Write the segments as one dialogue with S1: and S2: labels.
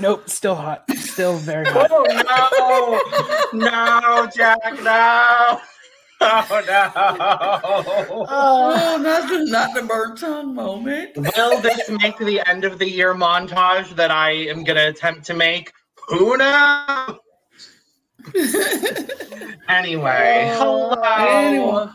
S1: Nope, still hot. Still very hot.
S2: Oh no, no, Jack, no. Oh no.
S3: Oh, not the not the burnt tongue moment.
S2: Will this make the end of the year montage that I am gonna attempt to make? Who knows? Anyway, hello.
S3: Anyway.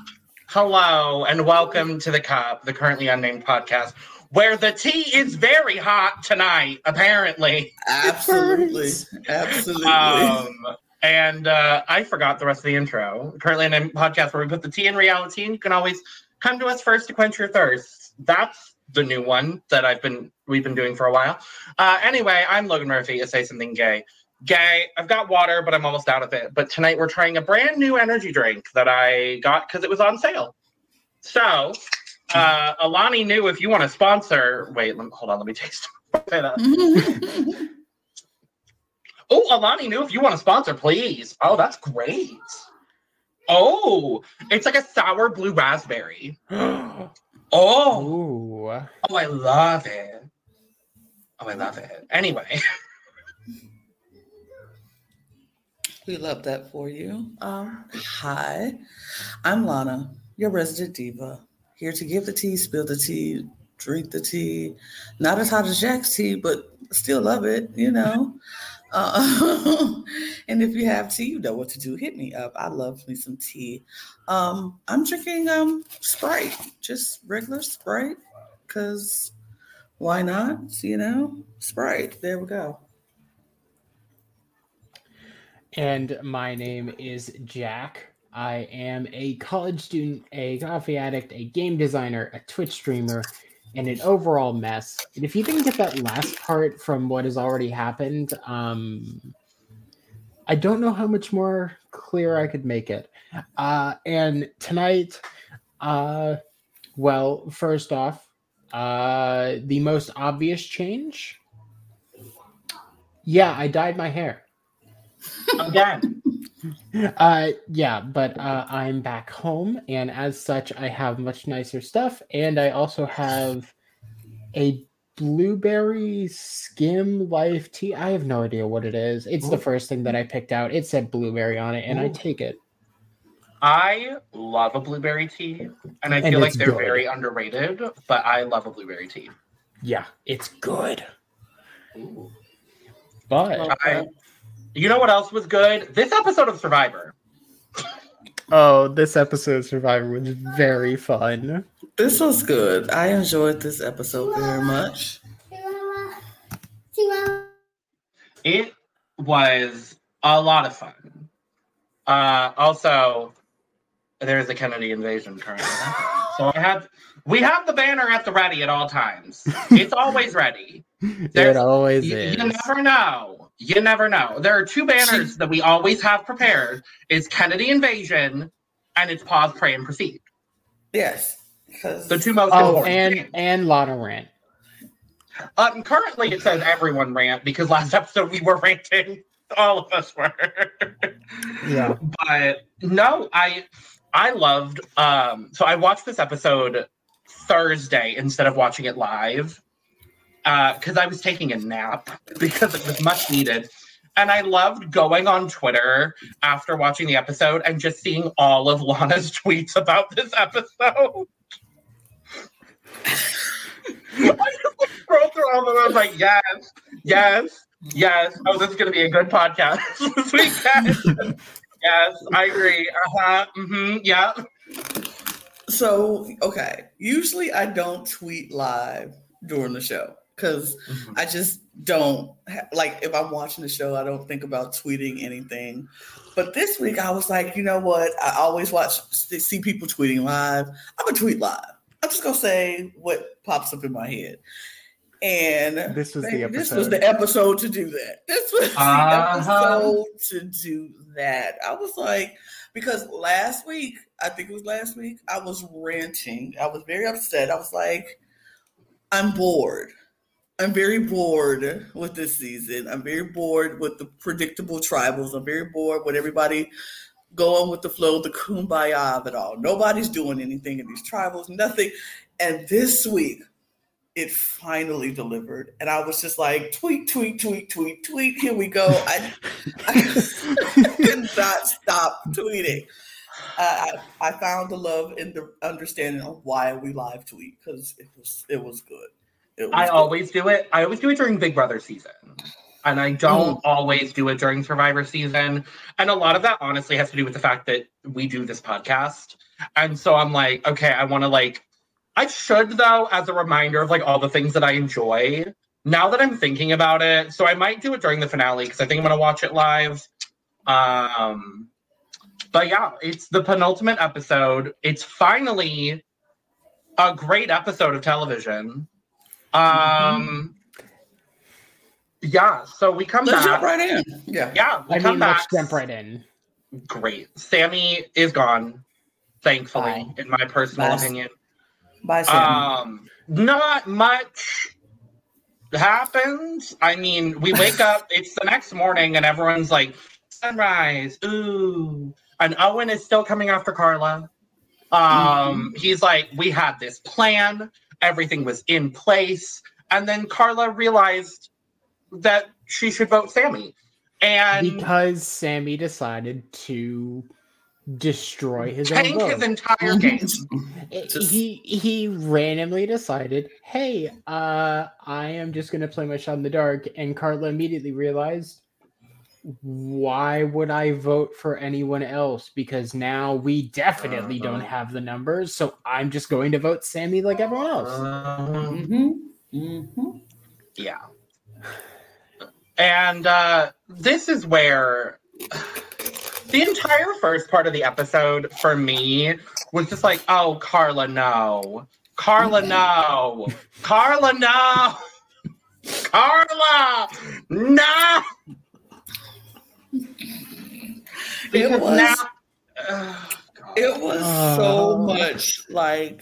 S2: Hello, and welcome to the Cup, the currently unnamed podcast, where the tea is very hot tonight, apparently.
S3: Absolutely, absolutely.
S2: Um, and uh, I forgot the rest of the intro. Currently in a podcast where we put the tea in reality, and you can always come to us first to quench your thirst. That's the new one that I've been we've been doing for a while. Uh, anyway, I'm Logan Murphy. To say something gay. Gay. I've got water, but I'm almost out of it. But tonight we're trying a brand new energy drink that I got because it was on sale. So, uh, Alani Nu if you want to sponsor. Wait, let, hold on. Let me taste. Say that. Oh, Alani Nu if you want to sponsor, please. Oh, that's great. Oh, it's like a sour blue raspberry. oh,
S1: Ooh.
S2: oh, I love it. Oh, I love it. Anyway,
S3: we love that for you. Um, hi, I'm Lana, your resident diva, here to give the tea, spill the tea, drink the tea. Not as hot as Jack's tea, but still love it, you know. Uh, and if you have tea, you know what to do. Hit me up. I love me some tea. Um, I'm drinking um Sprite, just regular Sprite, because why not? You know, Sprite. There we go.
S1: And my name is Jack. I am a college student, a coffee addict, a game designer, a Twitch streamer, and an overall mess. And if you didn't get that last part from what has already happened, um, I don't know how much more clear I could make it. Uh, and tonight, uh, well, first off, uh, the most obvious change. Yeah, I dyed my hair.
S2: again.
S1: Uh, yeah, but uh, I'm back home, and as such, I have much nicer stuff, and I also have a blueberry skim life tea. I have no idea what it is. It's the first thing that I picked out. It said blueberry on it, and I take it.
S2: I love a blueberry tea, and I
S1: And
S2: feel like they're
S1: good.
S2: very underrated, but I love a blueberry tea.
S1: Yeah, it's good. But
S2: I, you know what else was good? This episode of Survivor.
S1: oh, this episode of Survivor was very fun.
S3: This was good. I enjoyed this episode very much.
S2: It was a lot of fun. Uh, also, there's a Kennedy invasion currently. so I have we have the banner at the ready at all times. It's always ready.
S1: it
S2: There's-
S1: always
S2: You,
S1: is.
S2: you never know. You never know. There are two banners that we always have prepared. It's Kennedy invasion and it's pause, pray, and proceed.
S3: Yes.
S2: The two most
S1: Oh,
S2: important
S1: and
S2: things.
S1: and Lana rant.
S2: Um, currently, it says everyone rant because last episode we were ranting. All of us were.
S1: Yeah.
S2: but no, I I loved. Um, so I watched this episode Thursday instead of watching it live because I was taking a nap because it was much needed. And I loved going on Twitter after watching the episode and just seeing all of Lana's tweets about this episode. I just like, scrolled through all of them. I was like, yes, yes, yes. Oh, this is going to be a good podcast this yes, I agree. Uh huh. Mm-hmm. Yeah.
S3: so okay. Usually I don't tweet live during the show because I just don't like if I'm watching the show, I don't think about tweeting anything. But this week I was like, you know what? I always watch see people tweeting live. I'm gonna tweet live. I'm just gonna say what pops up in my head. And
S1: This was the
S3: baby, This
S1: episode.
S3: was the episode to do that. This was
S2: Uh-huh.
S3: the episode to do that. I was like, because last week, I think it was last week, I was ranting. I was very upset. I was like, I'm bored. I'm very bored with this season. I'm very bored with the predictable tribals. I'm very bored with everybody going with the flow, the kumbaya of it all. Nobody's doing anything in these tribals, nothing. And this week, it finally delivered. And I was just like, tweet, tweet, tweet, tweet, tweet. Here we go. I, I could not stop tweeting. I, I I found the love and the understanding of why we live tweet because it was it was good.
S2: I always do it. I always do it during Big Brother season. And I don't
S3: Mm.
S2: always do it during Survivor season. And a lot of that honestly has to do with the fact that we do this podcast. And so I'm like, okay, I want to like I should though as a reminder of like all the things that I enjoy. Now that I'm thinking about it, so I might do it during the finale because I think I'm gonna watch it live. Um but yeah, it's the penultimate episode. It's finally a great episode of television. Um, yeah. So we come
S3: Let's
S2: back.
S3: jump right in. Yeah.
S2: Yeah, we
S1: I
S2: come
S1: mean,
S2: back.
S1: let's jump right in.
S2: Great. Sami is gone. Thankfully, in my personal
S3: Bye.
S2: opinion.
S3: Bye, Sam.
S2: Um, not much happens. I mean, we wake up. It's the next morning, and everyone's like, "Sunrise, ooh!" And Owen is still coming after Karla. Um, he's like, "We had this plan. Everything was in place." And then Karla realized that she should vote Sami, and
S1: Because Sami decided to destroy his
S2: tank
S1: vote.
S2: his entire game.
S1: He he randomly decided, "Hey, uh, I am just gonna play my shot in the dark." And Karla immediately realized, "Why would I vote for anyone else? Because now we definitely don't
S2: Uh-huh.
S1: have the numbers. So I'm just going to vote Sami like everyone else."
S2: Um,
S3: hmm hmm
S2: Yeah. And uh, this is where the entire first part of the episode for me was just like, oh, Karla, no. Karla, no. Karla, no. Karla, no.
S3: It was
S2: now. God.
S3: it was so
S1: Uh.
S3: much like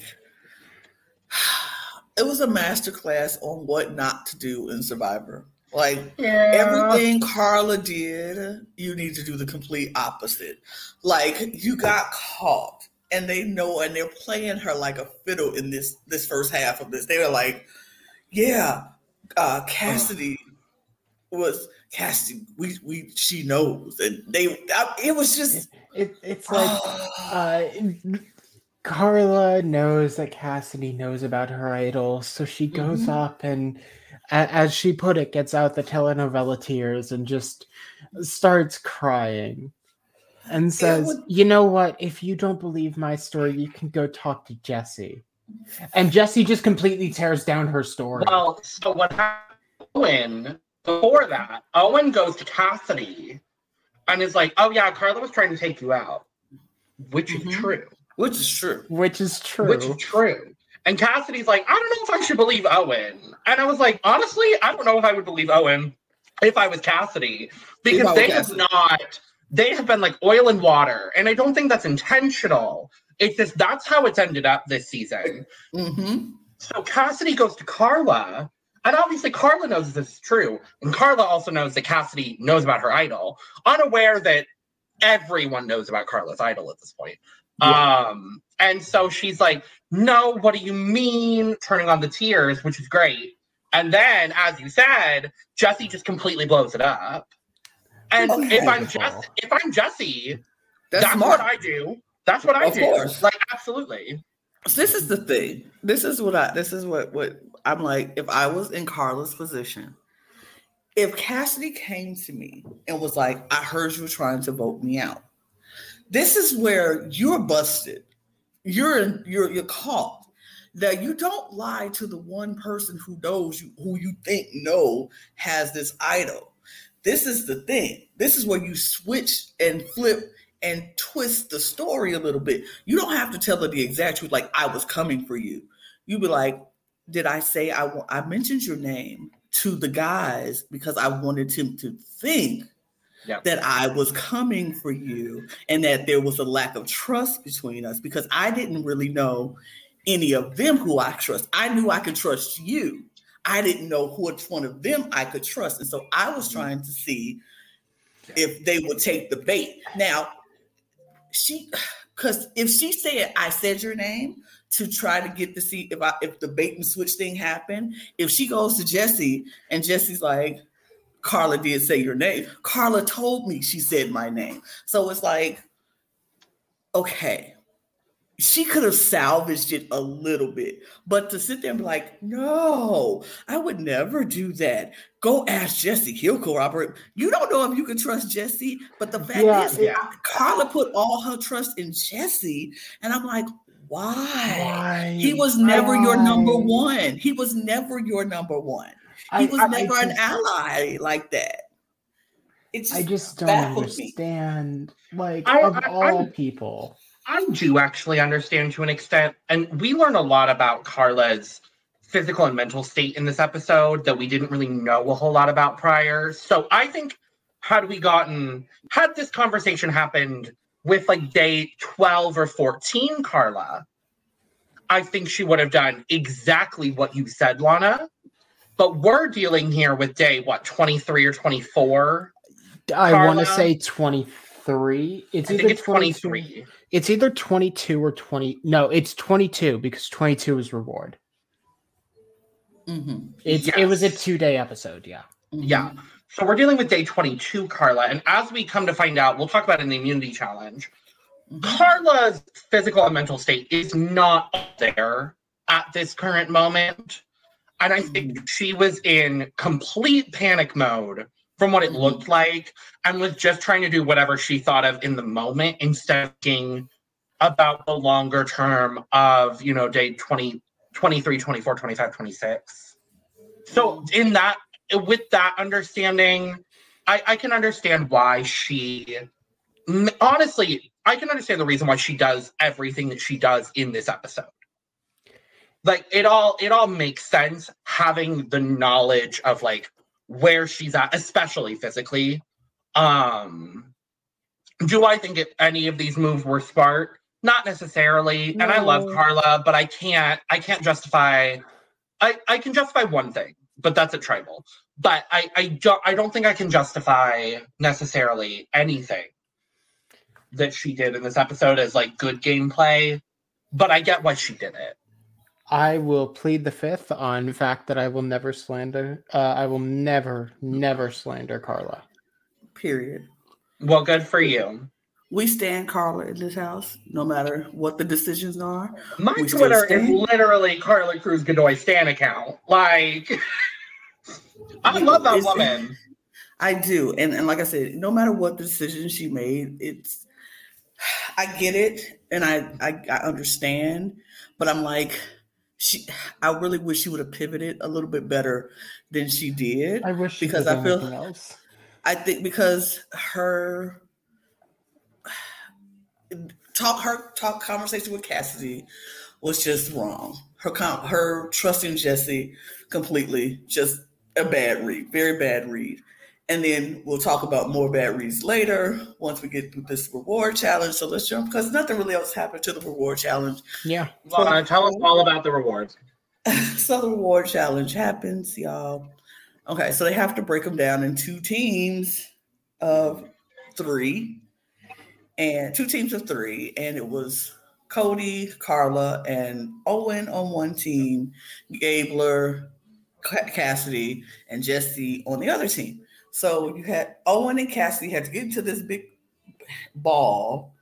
S3: it was a masterclass on what not to do in Survivor. Like
S2: Yeah.
S3: everything Karla did, you need to do the complete opposite. Like you got caught, and they know, and they're playing her like a fiddle in this this first half of this. They were like, "Yeah, uh, Cassidy was Cassidy. We we she knows," and they. I, it was just
S1: It, it's like uh, Karla knows that Cassidy knows about her idol, so she goes
S3: Mhm.
S1: up and, a- as she put it, gets out the telenovela tears and just starts crying and says,
S3: was-
S1: You know what? If you don't believe my story, you can go talk to Jesse. And Jesse just completely tears down her story.
S2: Well, so what happened? Owen, before that, Owen goes to Cassidy and is like, oh, yeah, Karla was trying to take you out, which
S3: Mhm.
S2: is true.
S3: which is true.
S1: which is true.
S2: Which is true. And Cassidy's like, I don't know if I should believe Owen. And I was like, honestly, I don't know if I would believe Owen if I was Cassidy because
S3: was
S2: they have not, they have been like oil and water. And I don't think that's intentional. It's just that's how it's ended up this season.
S3: hmm
S2: So Cassidy goes to Karla, and obviously Karla knows this is true, and Karla also knows that Cassidy knows about her idol, unaware that everyone knows about Karla's idol at this point. Um, and so she's like, "No, what do you mean?" Turning on the tears, which is great. And then, as you said, Jesse just completely blows it up. And if I'm Jesse, if I'm Jesse,
S3: That's,
S2: that's, what I do. That's what I
S3: Of
S2: do.
S3: course.
S2: Like absolutely.
S3: this is the thing. This is what I. This is what what I'm like. If I was in Karla's position, if Cassidy came to me and was like, "I heard you were trying to vote me out," this is where you're busted. You're you're you're caught. That you don't lie to the one person who knows you, who you think know has this idol. This is the thing. This is where you switch and flip and twist the story a little bit. You don't have to tell her the exact truth, like I was coming for you. You be like, did I say I, I mentioned your name to the guys because I wanted him to think yep. that I was coming for you and that there was a lack of trust between us because I didn't really know any of them who I trust. I knew I could trust you. I didn't know which one of them I could trust. And so I was mm-hmm. trying to see if they would take the bait. Now, she because if she said I said your name to try to get to see if I if the bait and switch thing happened, if she goes to Jesse and Jesse's like, Karla did say your name. Karla told me she said my name. So it's like, okay, she could have salvaged it a little bit, but to sit there and be like, no, I would never do that. Go ask Jesse. He'll corroborate. You don't know if you can trust Jesse, but the fact yeah, is, yeah. Karla put all her trust in Jesse. And I'm like, why? why? He was never why? your number one. He was never your number one. He I, was I, never I just, an ally like that.
S1: It's I just don't understand. Me. Like of all people
S2: I do actually understand to an extent. And we learn a lot about Karla's physical and mental state in this episode that we didn't really know a whole lot about prior. So I think had we gotten had this conversation happened with like day 12 or 14 Karla, I think she would have done exactly what you said, Lana. But we're dealing here with day what 23 or 24.
S1: I want to say 23. It's I either it's 23. It's either 22 or 20. No, it's 22 because 22 is reward. Mm-hmm. It's yes. it was a two day episode. Yeah.
S2: Mm-hmm. Yeah. So we're dealing with day 22, Karla. And as we come to find out, we'll talk about in the immunity challenge. Mm-hmm. Karla's physical and mental state is not there at this current moment. And I think mm-hmm. she was in complete panic mode from what it mm-hmm. looked like and was just trying to do whatever she thought of in the moment instead of thinking about the longer term of, you know, day 20, 23, 24, 25, 26. So in that, with that understanding, I, I can understand why she, honestly, I can understand the reason why she does everything that she does in this episode like it all it all makes sense having the knowledge of like where she's at, especially physically. Um, do I think it, any of these moves were smart? Not necessarily. No. And I love Karla, but I can't. I can't justify. I I can justify one thing, but that's a tribal. But I I don't I don't think I can justify necessarily anything that she did in this episode as like good gameplay. But I get why she did it.
S1: I will plead the fifth on the fact that I will never slander. Uh, I will never, never slander Karla.
S3: Period.
S2: Well, good for you.
S3: We stand Karla in this house, no matter what the decisions are.
S2: My Twitter is literally Karla Cruz Godoy Stan account. Like, I love that woman.
S3: I do, and and like I said, no matter what decision she made, it's I get it, and I I, I understand, but I'm like she I really wish she would have pivoted a little bit better than she did.
S1: I wish
S3: because I feel else. I think because her talk her talk conversation with Cassidy was just wrong. Her com- her trusting Jesse completely just a bad read, very bad read. And then we'll talk about more bad reads later once we get through this reward challenge. So let's jump because nothing really else happened to the reward challenge.
S1: Yeah.
S2: Well, so, tell us all about the rewards.
S3: so the reward challenge happens, y'all. Okay, so they have to break them down in two teams of three, and two teams of three, and it was Cody, Karla, and Owen on one team, Gabler, Cassidy, and Jesse on the other team. So you had Owen and Cassidy had to get into this big ball,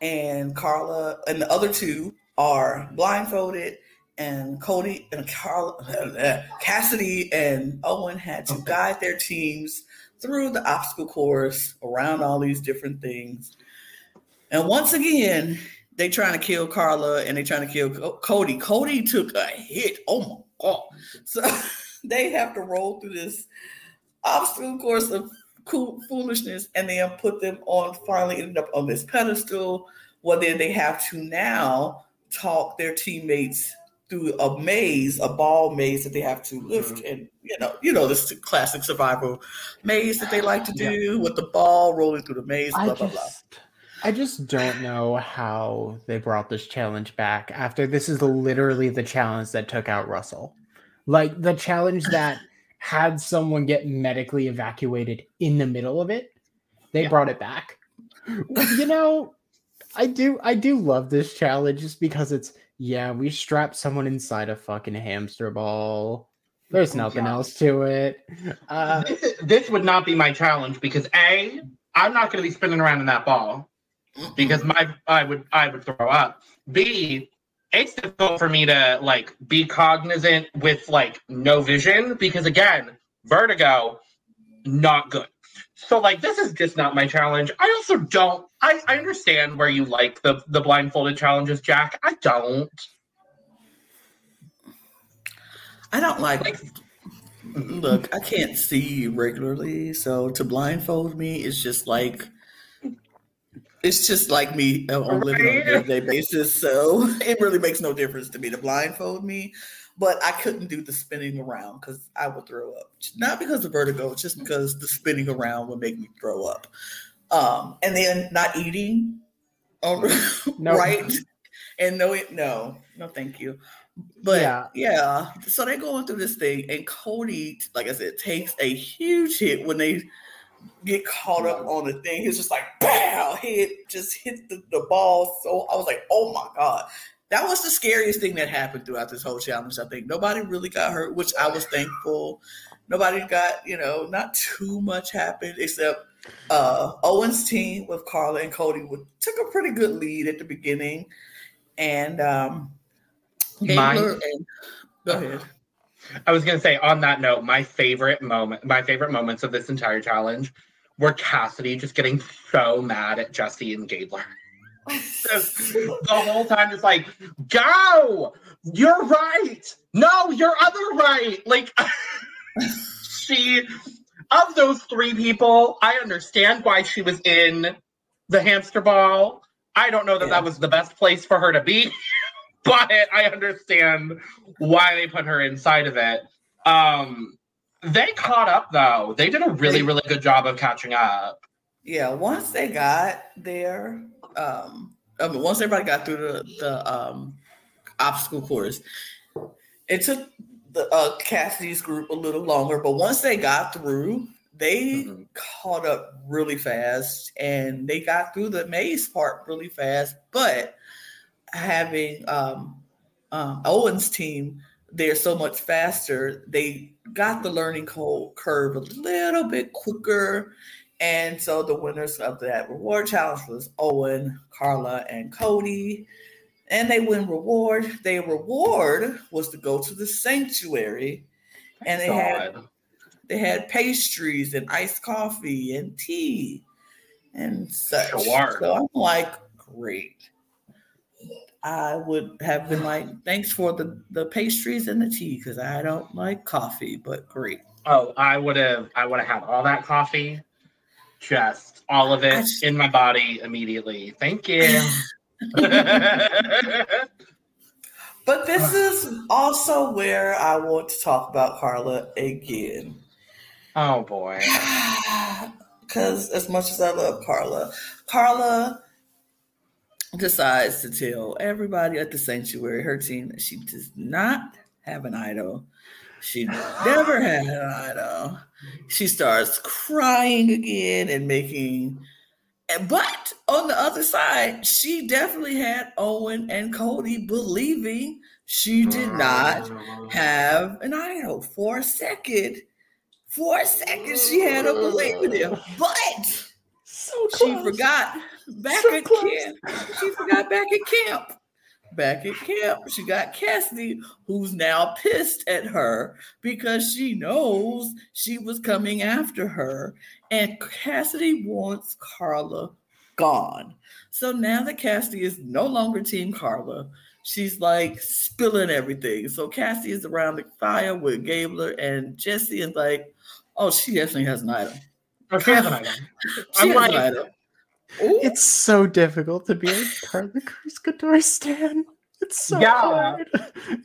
S3: and Karla and the other two are blindfolded, and Cody and Karla, Cassidy and Owen had to okay. guide their teams through the obstacle course around all these different things. And once again, they trying to kill Karla and they trying to kill Cody. Cody took a hit. Oh my god! So they have to roll through this obstacle course of cool foolishness and then put them on finally ended up on this pedestal well then they have to now talk their teammates through a maze, a ball maze that they have to lift, mm-hmm. and you know, you know, this classic survival maze that they like to do yeah. with the ball rolling through the maze. Blah I blah just, blah.
S1: I just don't know how they brought this challenge back after this is literally the challenge that took out Russell, like the challenge that had someone get medically evacuated in the middle of it. They yeah. brought it back. you know, I do I do love this challenge just because it's yeah, we strap someone inside a fucking hamster ball. There's nothing yeah. else to it.
S2: Uh, this, this, would not be my challenge because a, I'm not going to be spinning around in that ball because my I would I would throw up. B, it's difficult for me to like be cognizant with like no vision because again, vertigo, not good. So like this is just not my challenge. I also don't I, I understand where you like the the blindfolded challenges, Jack. I don't.
S3: I don't like, like look, I can't see regularly, so to blindfold me is just like it's just like me on right. living on a day-to-day basis. So it really makes no difference to me to blindfold me but I couldn't do the spinning around because I would throw up. Not because of vertigo, just because the spinning around would make me throw up. Um, and then not eating, um, no. right? And no, it no, no, thank you. But yeah. yeah, so they're going through this thing, and Cody, like I said, takes a huge hit when they get caught up on the thing. He's just like, bam, hit, just hit the, the ball. So I was like, oh my God that was the scariest thing that happened throughout this whole challenge. I think nobody really got hurt, which I was thankful. Nobody got, you know, not too much happened except uh, Owen's team with Karla and Cody would, took a pretty good lead at the beginning, and um,
S2: my, and, go ahead. I was gonna say on that note, my favorite moment, my favorite moments of this entire challenge were Cassidy just getting so mad at Jesse and Gabler the whole time it's like, go, you're right. No, you're other right. Like she of those three people, I understand why she was in the hamster ball. I don't know that yeah. that was the best place for her to be, but I understand why they put her inside of it. Um, they caught up though. They did a really, really good job of catching up.
S3: Yeah, once they got there, um, I mean, once everybody got through the, the um, obstacle course, it took the uh, Cassidy's group a little longer, but once they got through, they mm-hmm. caught up really fast and they got through the maze part really fast. But having um, um, Owen's team there so much faster, they got the learning curve a little bit quicker and so the winners of that reward challenge was Owen, Karla, and Cody. And they win reward. Their reward was to go to the sanctuary. And they had they had pastries and iced coffee and tea and such. Sure. So I'm like, great. I would have been like, thanks for the, the pastries and the tea because I don't like coffee, but great.
S2: Oh, I would have I would have had all that coffee just all of it just, in my body immediately. Thank you.
S3: but this is also where I want to talk about Karla again.
S2: Oh boy.
S3: Because as much as I love Karla, Karla decides to tell everybody at the sanctuary, her team, that she does not have an idol. She never had an idol. She starts crying again and making but on the other side she definitely had owen and cody believing she did not have an idol. For a second for a second she had a belief in him. But so she forgot back so at close. camp she forgot back at camp back at camp, she got Cassidy, who's now pissed at her because she knows she was coming after her. And Cassidy wants Karla gone. So now that Cassidy is no longer Team Karla, she's like spilling everything. So Cassidy is around the fire with Gabler and Jesse is like, oh, she definitely has an item.
S2: Oh, she has an item. I'm
S1: like, Ooh. It's so difficult to be a Karla Cruz Godoy stan. It's so
S2: Yeah.
S1: hard.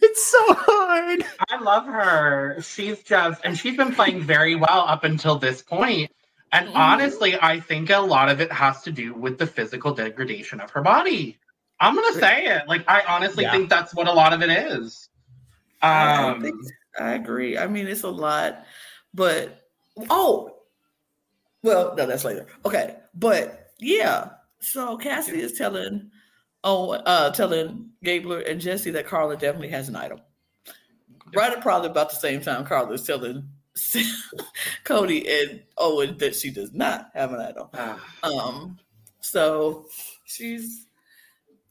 S1: It's so hard.
S2: I love her. She's just, and she's been playing very well up until this point. And
S3: Mhm.
S2: honestly, I think a lot of it has to do with the physical degradation of her body. I'm gonna say it. Like, I honestly
S1: Yeah.
S2: think that's what a lot of it is.
S3: I, I
S2: Um,
S3: think I agree. I mean, it's a lot, but oh, well, no, that's later. Okay, but yeah. So Cassidy is telling, oh, uh, telling Gabler and Jesse that Karla definitely has an item. Right at probably about the same time, Karla is telling Cody and Owen that she does not have an item. Um, so she's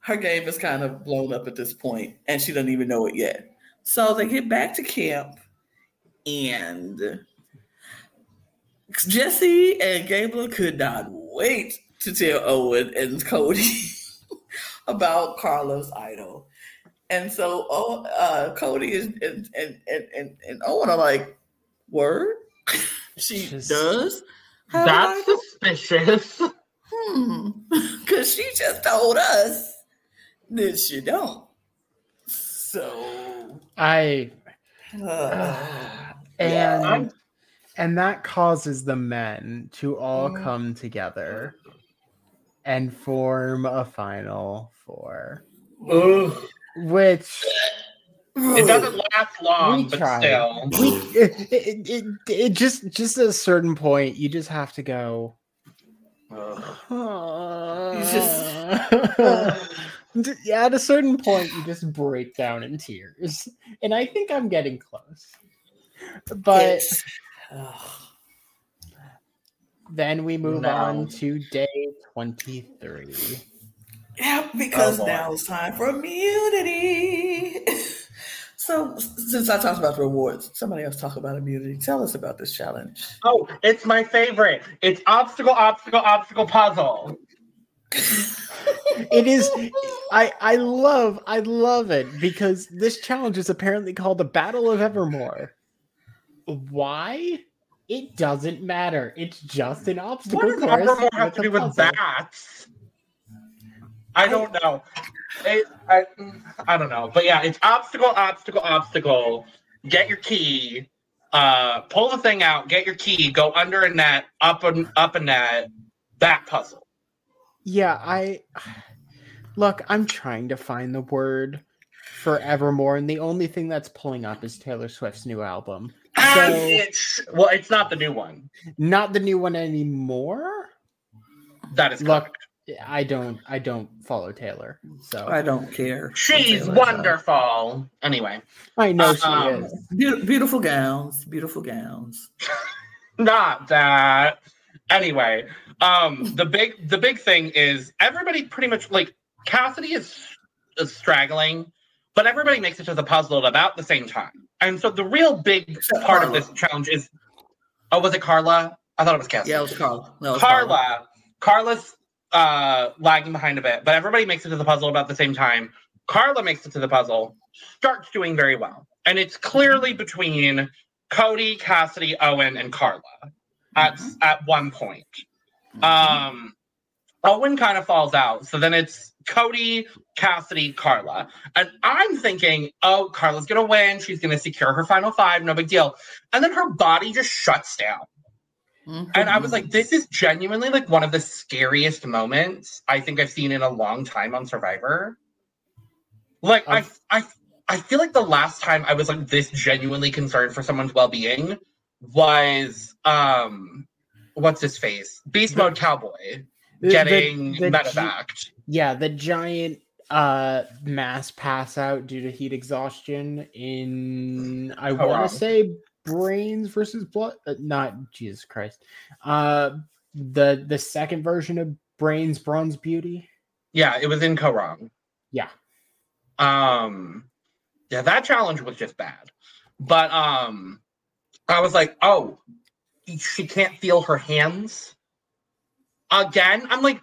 S3: her game is kind of blown up at this point, and she doesn't even know it yet. So they get back to camp, and Jesse and Gabler could not wait to tell Owen and Cody about Carlos' idol. And so oh, uh, Cody is and, and, and, and, and Owen are like, word? she
S1: Just-
S3: does? have
S2: that's suspicious.
S3: Hmm. Because she just told us that she don't. So.
S1: I
S3: uh,
S1: and
S3: Yeah.
S1: And that causes the men to all
S3: Mhm.
S1: come together and form a final four,
S2: Ugh.
S1: which
S2: It doesn't last long,
S1: We
S2: but
S1: tried.
S2: still.
S1: we it, it, it, it just just at a certain point you just have to go
S2: Ugh.
S1: D- yeah, at a certain point you just break down in tears and i think i'm getting close but
S3: it's- ugh.
S1: Then we move
S2: No.
S1: on to day 23
S3: yeah, because
S2: Oh,
S3: now it's time for immunity. so, since I talked about rewards, somebody else talk about immunity. Tell us about this challenge.
S2: Oh, it's my favorite. It's obstacle, obstacle, obstacle puzzle.
S1: it is i i love i love it because this challenge is apparently called the battle of evermore why it doesn't matter it's just an obstacle
S2: What does
S1: course
S2: Evermore have to do with bats? I don't know. It, I, I don't know. But yeah, it's obstacle, obstacle, obstacle. Get your key. Uh, pull the thing out. Get your key. Go under a net. Up and up a net. That puzzle.
S1: yeah i look i'm trying to find the word forevermore, and the only thing that's pulling up is taylor swift's new album
S2: And
S1: So-
S2: it's well, it's not the new one.
S1: not the new one anymore
S2: That is
S1: Look,
S2: correct.
S1: i don't i don't follow taylor so
S3: I don't care.
S2: She's
S3: Taylor's, uh,
S2: wonderful. Anyway,
S1: i know she
S2: Um,
S1: is
S3: Beau- beautiful gowns, beautiful gowns.
S2: not that. Anyway, um, the big the big thing is everybody pretty much like Cassidy is, is straggling, but everybody makes it to the puzzle at about the same time. And so the real big part of this challenge is oh, was it Karla? I thought it was Cassidy.
S3: Yeah, it was Karla. No, it was
S2: Karla. Karla's uh lagging behind a bit, but everybody makes it to the puzzle about the same time. Karla makes it to the puzzle, starts doing very well. And it's clearly between Cody, Cassidy, Owen, and Karla at
S3: Mhm.
S2: at one point.
S3: Mhm.
S2: Um Owen kind of falls out. So then it's Cody, Cassidy, Karla. And I'm thinking, oh, Karla's gonna win. She's gonna secure her final five, no big deal. And then her body just shuts down.
S3: Mhm.
S2: And I was like, this is genuinely like one of the scariest moments I think I've seen in a long time on Survivor. Like I I I feel like the last time I was like this genuinely concerned for someone's well-being was um what's his face? Beast mode cowboy
S1: The- the-
S2: getting
S1: the
S2: medevaced.
S1: Yeah, the giant uh mass pass out due to heat exhaustion in I
S2: Oh,
S1: want
S2: wow.
S1: to say brains versus blood uh, not Jesus Christ. Uh the the second version of brains brawn beauty.
S2: Yeah, it was in Kaoh Rong.
S1: Yeah.
S2: Um yeah, that challenge was just bad. But um I was like, oh, she can't feel her hands again. I'm like,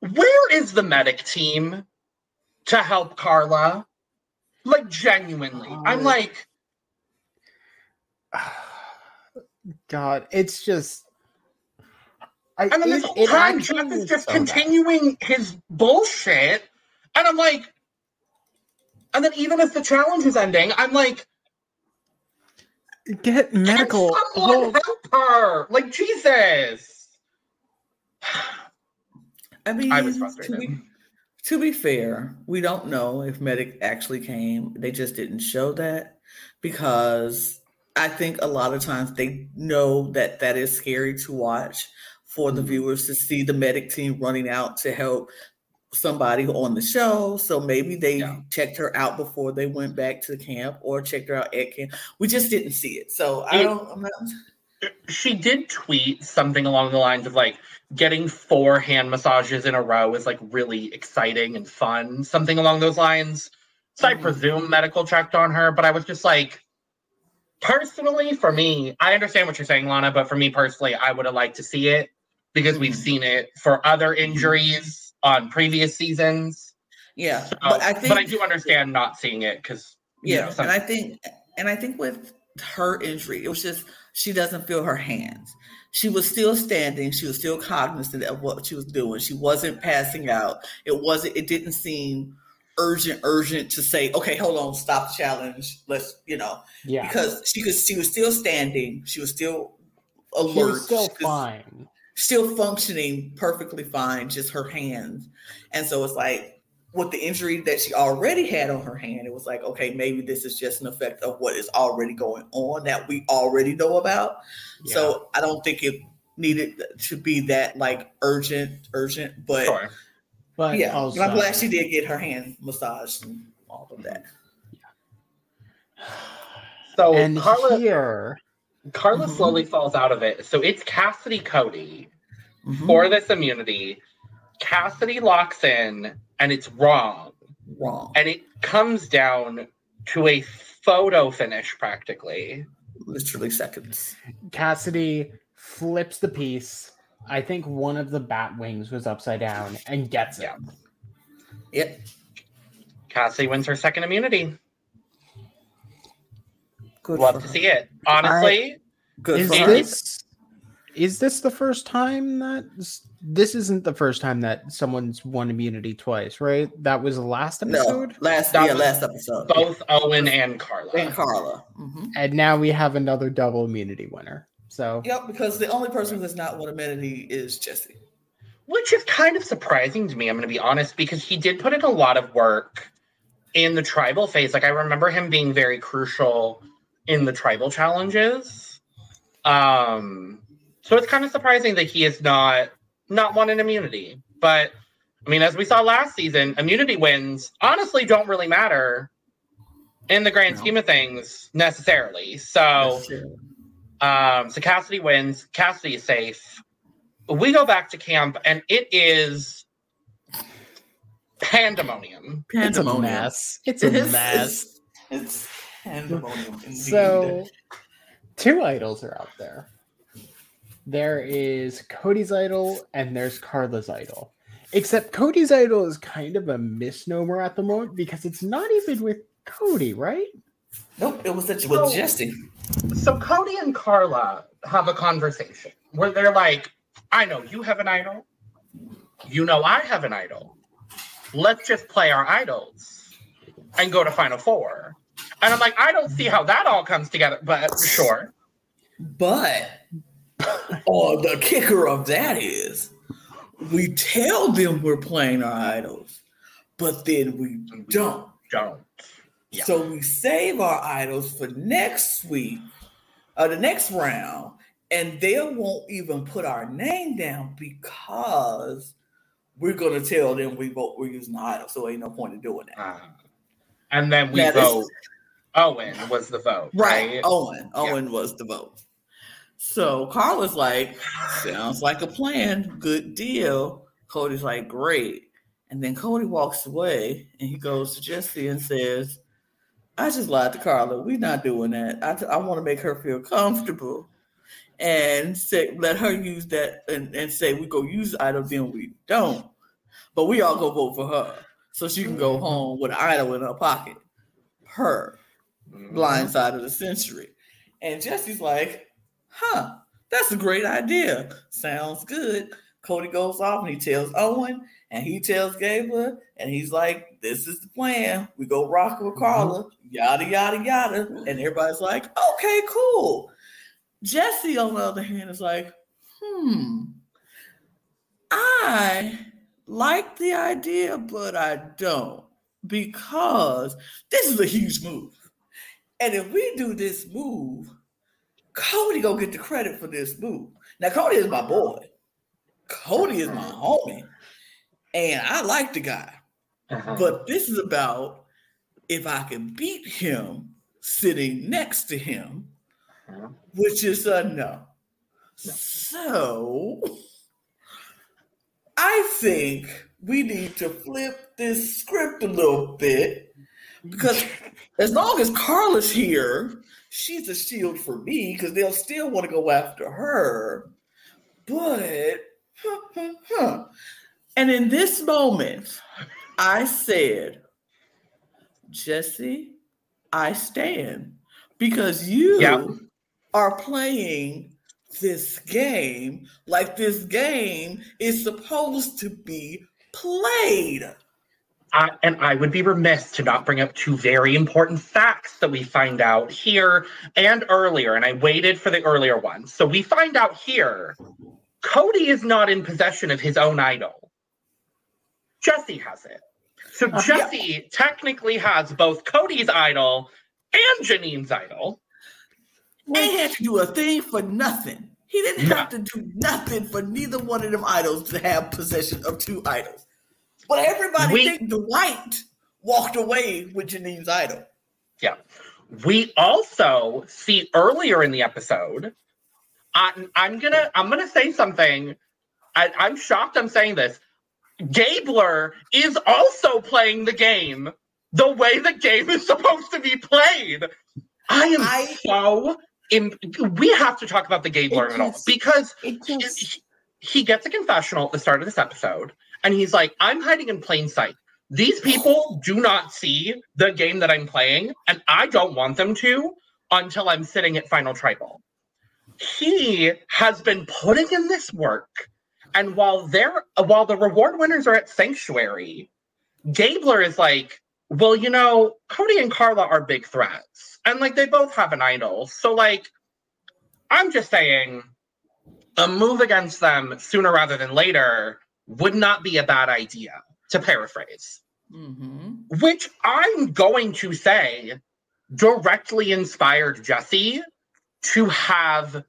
S2: where is the medic team to help Karla? Like genuinely. I'm
S1: Uh,
S2: like,
S1: God, it's just I,
S2: and then this whole time Jeff is just
S1: so bad.
S2: continuing his bullshit. And I'm like, And then even if the challenge is ending, I'm like,
S1: Get medical.
S2: Someone
S1: help
S2: her. Like Jesus.
S3: I mean,
S2: I was
S3: To be, to be fair, we don't know if Medic actually came. They just didn't show that because I think a lot of times they know that that is scary to watch for the
S1: Mhm.
S3: viewers to see the Medic team running out to help somebody on the show. So maybe they
S2: Yeah.
S3: checked her out before they went back to camp or checked her out at camp. We just didn't see it. So I don't. I'm not,
S2: She did tweet something along the lines of like getting four hand massages in a row is like really exciting and fun, something along those lines. So I
S3: Mhm.
S2: presume medical checked on her, but I was just like, personally, for me, I understand what you're saying, Lana, but for me personally, I would have liked to see it because we've
S3: Mhm.
S2: seen it for other injuries on previous seasons.
S3: yeah,
S2: So-
S3: but I think.
S2: but I do understand not seeing it because
S3: Yeah,
S2: know, some-
S3: and I think and I think with her injury, it was just she doesn't feel her hands. She was still standing, she was still cognizant of what she was doing. She wasn't passing out. It wasn't it didn't seem urgent, urgent to say, okay, hold on, stop the challenge. Let's, you know,
S1: Yeah.
S3: because she could she was still standing, she was still alert.
S1: She was still
S3: she
S1: fine.
S3: still functioning perfectly fine, just her hands. And so it's like with the injury that she already had on her hand, it was like, okay, maybe this is just an effect of what is already going on that we already know about.
S1: Yeah.
S3: So I don't think it needed to be that like urgent, urgent. But
S2: sure.
S1: but
S3: yeah,
S1: also,
S3: but I'm glad she did get her hand massaged and all of that.
S2: So
S1: and
S2: Karla,
S1: here,
S2: Karla
S3: Mhm.
S2: slowly falls out of it. So it's Cassidy Cody
S3: Mhm.
S2: for this immunity. Cassidy locks in and it's wrong.
S3: Wrong.
S2: And it comes down to a photo finish practically.
S3: Literally seconds.
S1: Cassidy flips the piece. I think one of the bat wings was upside down and gets it.
S2: Yeah.
S3: Yep.
S2: Cassidy wins her second immunity.
S3: Good
S2: Love to
S3: her.
S2: see it. Honestly,
S3: Good
S1: Is
S3: for her.
S1: this is this the first time that this isn't the first time that someone's won immunity twice, right? That was the last
S3: No,
S1: episode,
S3: last
S2: That
S3: yeah, last episode.
S2: both Owen and Karla.
S3: and Karla. Mhm.
S1: and now we have another double immunity winner. So
S3: Yep, because the only person who has not won immunity is Jesse.
S2: Which is kind of surprising to me, I'm going to be honest, because he did put in a lot of work in the tribal phase. Like, I remember him being very crucial in the tribal challenges. Um, so it's kind of surprising that he is not not won an immunity. But I mean, as we saw last season, immunity wins honestly don't really matter in the grand
S3: No.
S2: scheme of things necessarily. So um, so Cassidy wins. Cassidy is safe. We go back to camp, and it is pandemonium.
S1: it's a
S3: Pandemonium.
S1: mess. It's a mess.
S3: It's, it's pandemonium indeed.
S1: So two idols are out there. There is Cody's idol and there's Karla's idol. Except Cody's idol is kind of a misnomer at the moment because it's not even with Cody, right?
S3: nope, it was such
S2: Oh.
S3: with Jesse.
S2: So Cody and Karla have a conversation where they're like, "I know you have an idol. You know I have an idol. Let's just play our idols and go to Final Four. And I'm like, I don't see how that all comes together, but sure.
S3: But oh, the kicker of that is we tell them we're playing our idols, but then we don't.
S2: Don't. Yeah.
S3: So we save our idols for next week, or the next round, and they won't even put our name down because we're gonna tell them we vote we're using the idol. So ain't no point in doing that.
S2: Uh, and then we
S3: Now, this-
S2: vote. Owen was the vote,
S3: Right.
S2: right?
S3: Owen. Owen was the vote. So Karla's like, sounds like a plan. Good deal. Cody's like, great. And then Cody walks away and he goes to Jesse and says, I just lied to Karla. We're not doing that. I, want to make her feel comfortable and say, let her use that and, and say, we go use the idol, then we don't. But we all go vote for her. So she can go home with an idol in her pocket. Her
S2: Mhm.
S3: blind side of the century. And Jesse's like, huh, that's a great idea. Sounds good. Cody goes off and he tells Owen and he tells Gabler, and he's like, This is the plan. We go rock with Karla, yada, yada, yada. And everybody's like, Okay, cool. Jesse, on the other hand, is like, Hmm, I like the idea, but I don't because this is a huge move. And if we do this move, Cody gonna get the credit for this move. Now, Cody is my boy. Cody is my homie. And I like the guy. Uh-huh. But this is about if I can beat him sitting next to him, uh-huh. which is a no. So I think we need to flip this script a little bit because as long as Karla's here, she's a shield for me because they'll still want to go after her. But, and in this moment, I said, Jesse, I stand because you yep. are playing this game like this game is supposed to be played.
S2: And I would be remiss to not bring up two very important facts that we find out here and earlier. And I waited for the earlier one. So we find out here Cody is not in possession of his own idol. Jesse has it. So uh, Jesse yeah. technically has both Cody's idol and Jeanine's idol.
S3: They had to do a thing for nothing. He didn't have to do nothing for neither one of them idols to have possession of two idols. But everybody we, think Dwight walked away with Jeanine's idol.
S2: Yeah. We also see earlier in the episode. I, I'm gonna I'm gonna say something. I, I'm shocked I'm saying this. Gabler is also playing the game the way the game is supposed to be played. I am I, so in, we have to talk about the Gabler at all because just, he gets a confessional at the start of this episode, and he's like, "I'm hiding in plain sight. These people do not see the game that I'm playing, and I don't want them to until I'm sitting at Final Tribal." He has been putting in this work, and while they're while the reward winners are at Sanctuary, Gabler is like, "Well, you know, Cody and Karla are big threats." and like they both have an idol. So like, I'm just saying, a move against them sooner rather than later would not be a bad idea. To paraphrase, mm-hmm. which I'm going to say directly inspired Jesse to have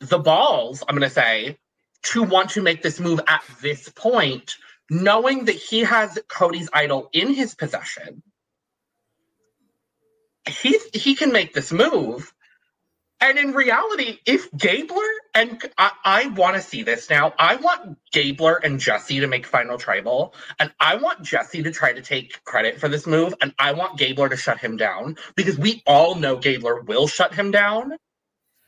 S2: the balls. I'm going to say to want to make this move at this point, knowing that he has Cody's idol in his possession he he can make this move. And in reality, if Gabler and I, I want to see this now, I want Gabler and Jesse to make final tribal, and I want Jesse to try to take credit for this move, and I want Gabler to shut him down because we all know Gabler will shut him down.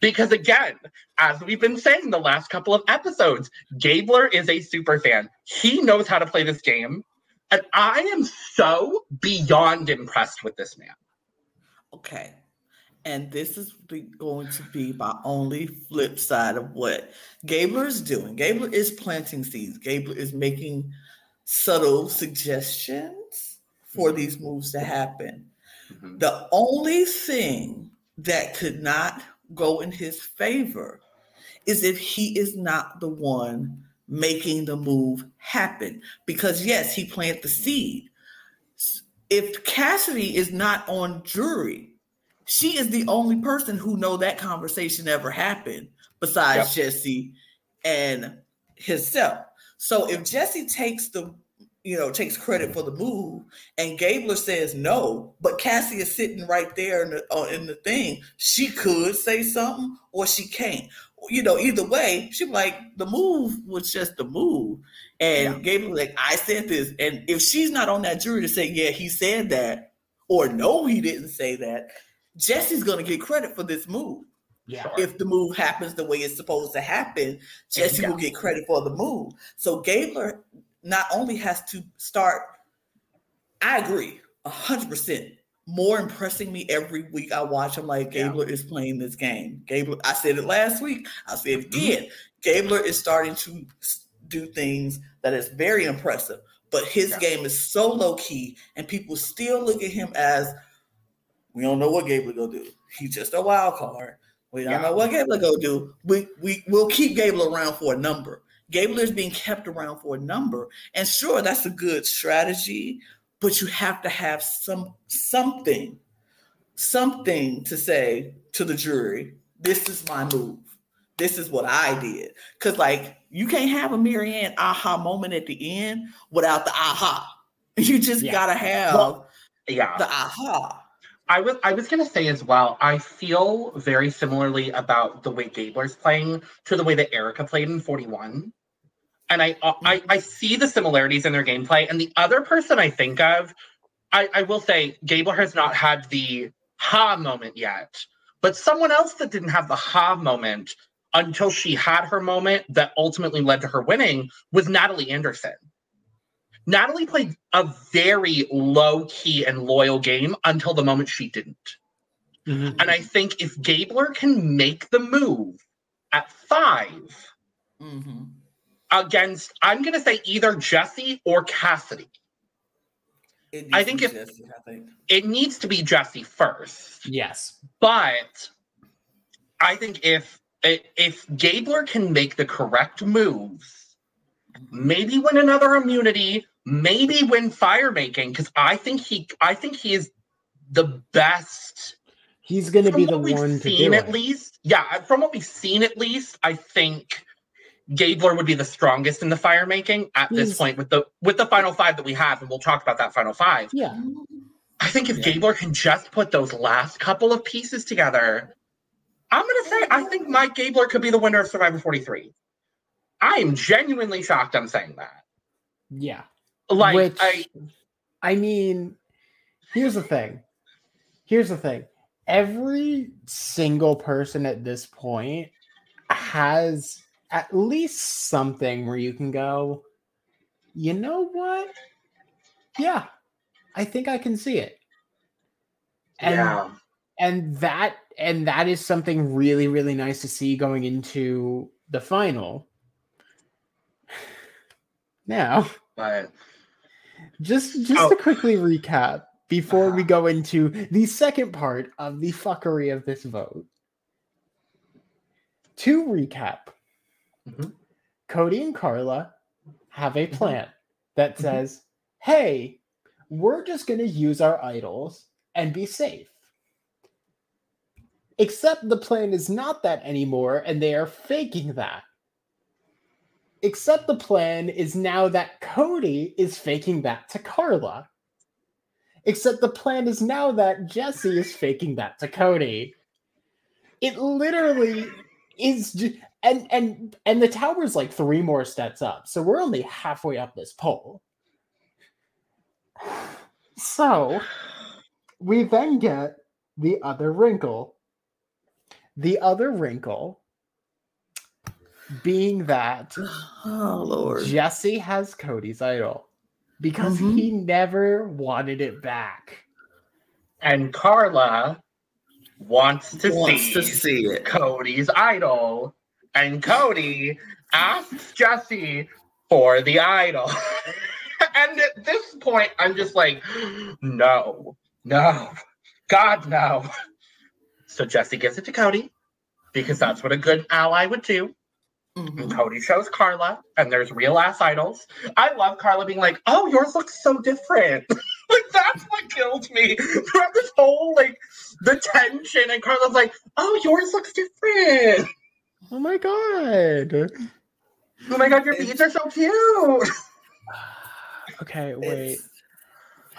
S2: Because again, as we've been saying the last couple of episodes, Gabler is a super fan. He knows how to play this game. And I am so beyond impressed with this man.
S3: Okay. And this is going to be my only flip side of what Gabler is doing. Gabler is planting seeds. Gabler is making subtle suggestions for mm-hmm. these moves to happen. Mm-hmm. The only thing that could not go in his favor is if he is not the one making the move happen. Because yes, he planted the seed, if Cassidy is not on jury, she is the only person who know that conversation ever happened besides yep. Jesse and himself. So if Jesse takes the you know takes credit for the move and Gabler says no, but Cassie is sitting right there in the, uh, in the thing, she could say something or she can't. You know, either way, she like the move was just the move. And yeah. Gabler like, I said this. And if she's not on that jury to say, yeah, he said that, or no, he didn't say that, Jesse's going to get credit for this move. Yeah. If the move happens the way it's supposed to happen, Jesse yeah. will get credit for the move. So Gabler not only has to start, I agree, hundred percent. More impressing me every week I watch. I'm like, Gabler yeah. is playing this game. Gabler, I said it last week. I said it mm-hmm. again. Gabler is starting to do things that is very impressive. But his yeah. game is so low key, and people still look at him as we don't know what Gable gonna do. He's just a wild card. We don't yeah. know what Gable gonna do. We we will keep Gable around for a number. Gable is being kept around for a number, and sure, that's a good strategy. But you have to have some something, something to say to the jury. This is my move. This is what I did. Cause like you can't have a Marianne aha moment at the end without the aha. You just yeah. gotta have well,
S2: yeah.
S3: the aha.
S2: I was I was gonna say as well. I feel very similarly about the way Gabler's playing to the way that Erika played in Forty One, and I, uh, I I see the similarities in their gameplay. And the other person I think of, I, I will say Gabler has not had the ha moment yet, but someone else that didn't have the ha moment until she had her moment that ultimately led to her winning was Natalie Anderson. Natalie played a very low key and loyal game until the moment she didn't. Mm-hmm. And I think if Gabler can make the move at 5 mm-hmm. against, I'm going to say either Jesse or Cassidy. I think if Jessie, I think. it needs to be Jesse first.
S1: Yes.
S2: But I think if if Gabler can make the correct moves, maybe win another immunity, maybe win fire making, because I think he I think he is the best.
S1: He's going to be the one to do
S2: at it. least. Yeah, uh, from what we've seen at least, I think Gabler would be the strongest in the fire making at He's, this point with the with the final five that we have, and we'll talk about that final five.
S1: Yeah.
S2: I think if yeah. Gabler can just put those last couple of pieces together, I'm going to say I think Mike Gabler could be the winner of Survivor 43. I am genuinely shocked I'm saying that.
S1: Yeah.
S2: Like Which, I
S1: I mean, here's the thing. Here's the thing. Every single person at this point has at least something where you can go, you know what? Yeah, I think I can see it. And yeah. and that and that is something really really nice to see going into the final now
S2: but
S1: just just oh. to quickly recap before uh-huh. we go into the second part of the fuckery of this vote to recap mm-hmm. cody and karla have a mm-hmm. plan that mm-hmm. says hey we're just going to use our idols and be safe Except the plan is not that anymore, and they are faking that. Except the plan is now that Cody is faking that to Karla. Except the plan is now that Jesse is faking that to Cody. It literally is and and and the tower's like three more steps up. So we're only halfway up this pole. So we then get the other wrinkle the other wrinkle being that
S3: oh Lord.
S1: Jessie has Cody's idol because mm-hmm. he never wanted it back.
S2: And Karla wants to,
S3: wants
S2: see,
S3: to see it.
S2: Cody's idol. And Cody asks Jesse for the idol. and at this point, I'm just like, no, no, God, no. So Jesse gives it to Cody because that's what a good ally would do. Mm-hmm. Cody shows Karla, and there's real ass idols. I love Karla being like, "Oh, yours looks so different." like that's what killed me throughout this whole like the tension. And Karla's like, "Oh, yours looks different."
S1: Oh my god!
S2: Oh my god, your beads are so cute.
S1: okay, wait.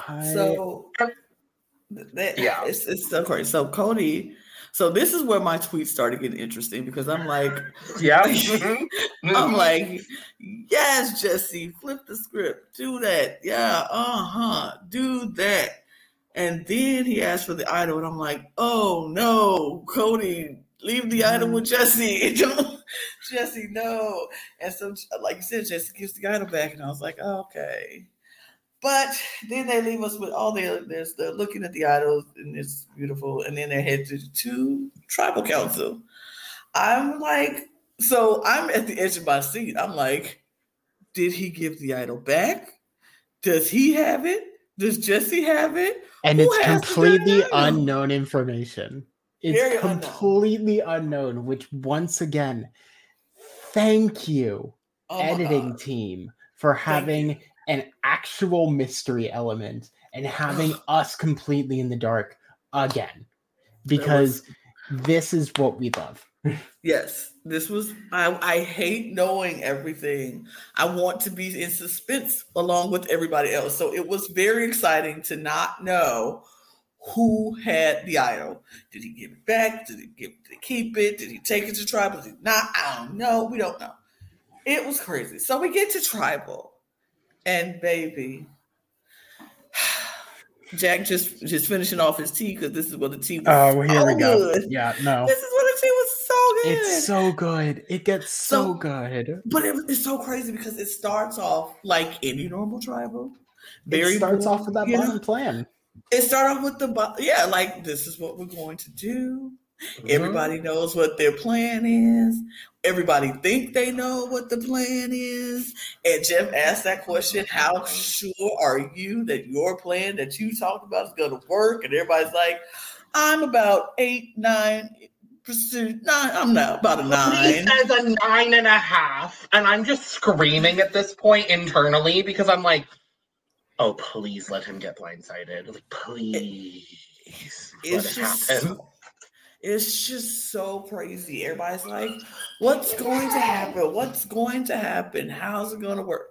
S3: I... So, yeah, it's, it's so great. So Cody so this is where my tweets started getting interesting because I'm like,
S2: yeah,
S3: I'm like, yes, Jesse, flip the script, do that, yeah, uh huh, do that. And then he asked for the idol, and I'm like, oh no, Cody, leave the idol with Jesse. Jesse, no. And so, like you said, Jesse gives the idol back, and I was like, oh, okay. But then they leave us with all the there's the looking at the idols and it's beautiful, and then they head to, to tribal council. I'm like, so I'm at the edge of my seat. I'm like, Did he give the idol back? Does he have it? Does Jesse have it?
S1: And
S3: Who
S1: it's completely unknown information. It's
S3: Very
S1: completely unknown. which once again, thank you,
S3: Oh
S1: editing team, for having an actual mystery element and having us completely in the dark again. Because this is what we love.
S3: Yes, this was. I, I hate knowing everything. I want to be in suspense along with everybody else. So it was very exciting to not know who had the idol. Did he give it back? Did he give? Did he keep it? Did he take it to tribal? Did he not? I don't know. We don't know. It was crazy. So we get to tribal, and baby. Jack just just finishing off his tea because this is what the tea was.
S1: Oh, here
S3: so
S1: we go.
S3: good.
S1: Yeah, no.
S3: This is what the tea was so good.
S1: It's so good. It gets so,
S3: So-
S1: good.
S3: But it, it's so crazy because it starts off like any normal tribal.
S1: it starts off with that
S3: you know?
S1: bottom plan.
S3: It started off with the yeah, like this is what we're going to do. Mm-hmm. Everybody knows what their plan is. Everybody think they know what the plan is. And Jeff asked that question: How sure are you that your plan that you talked about is going to work? And everybody's like, "I'm about eight, nine percent. Nine. I'm not about a nine.
S2: He says a nine and a half, and I'm just screaming at this point internally because I'm like, "Oh, please let him get blindsided! Like, please
S3: It's
S2: it
S3: just
S2: happen."
S3: It's just so crazy. Everybody's like, what's going to happen? What's going to happen? How's it going to work?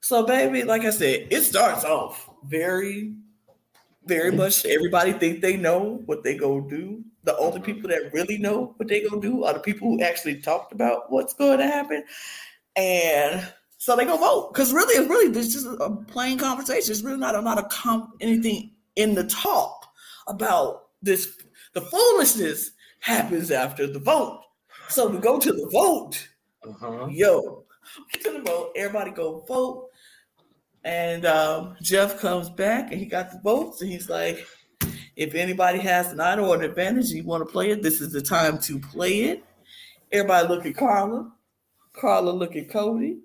S3: So, baby, like I said, it starts off very, very much everybody think they know what they go do. The only mm-hmm. people that really know what they go do are the people who actually talked about what's going to happen. And so they go vote. Because really, it's really it's just a plain conversation. It's really not a lot of com- anything in the talk about this the foolishness happens after the vote. So we go to the vote.
S2: Uh-huh.
S3: Yo, get to the vote. Everybody go vote. And um, Jeff comes back and he got the votes. And he's like, if anybody has an idol or an advantage, you want to play it, this is the time to play it. Everybody look at Karla. Karla look at Cody.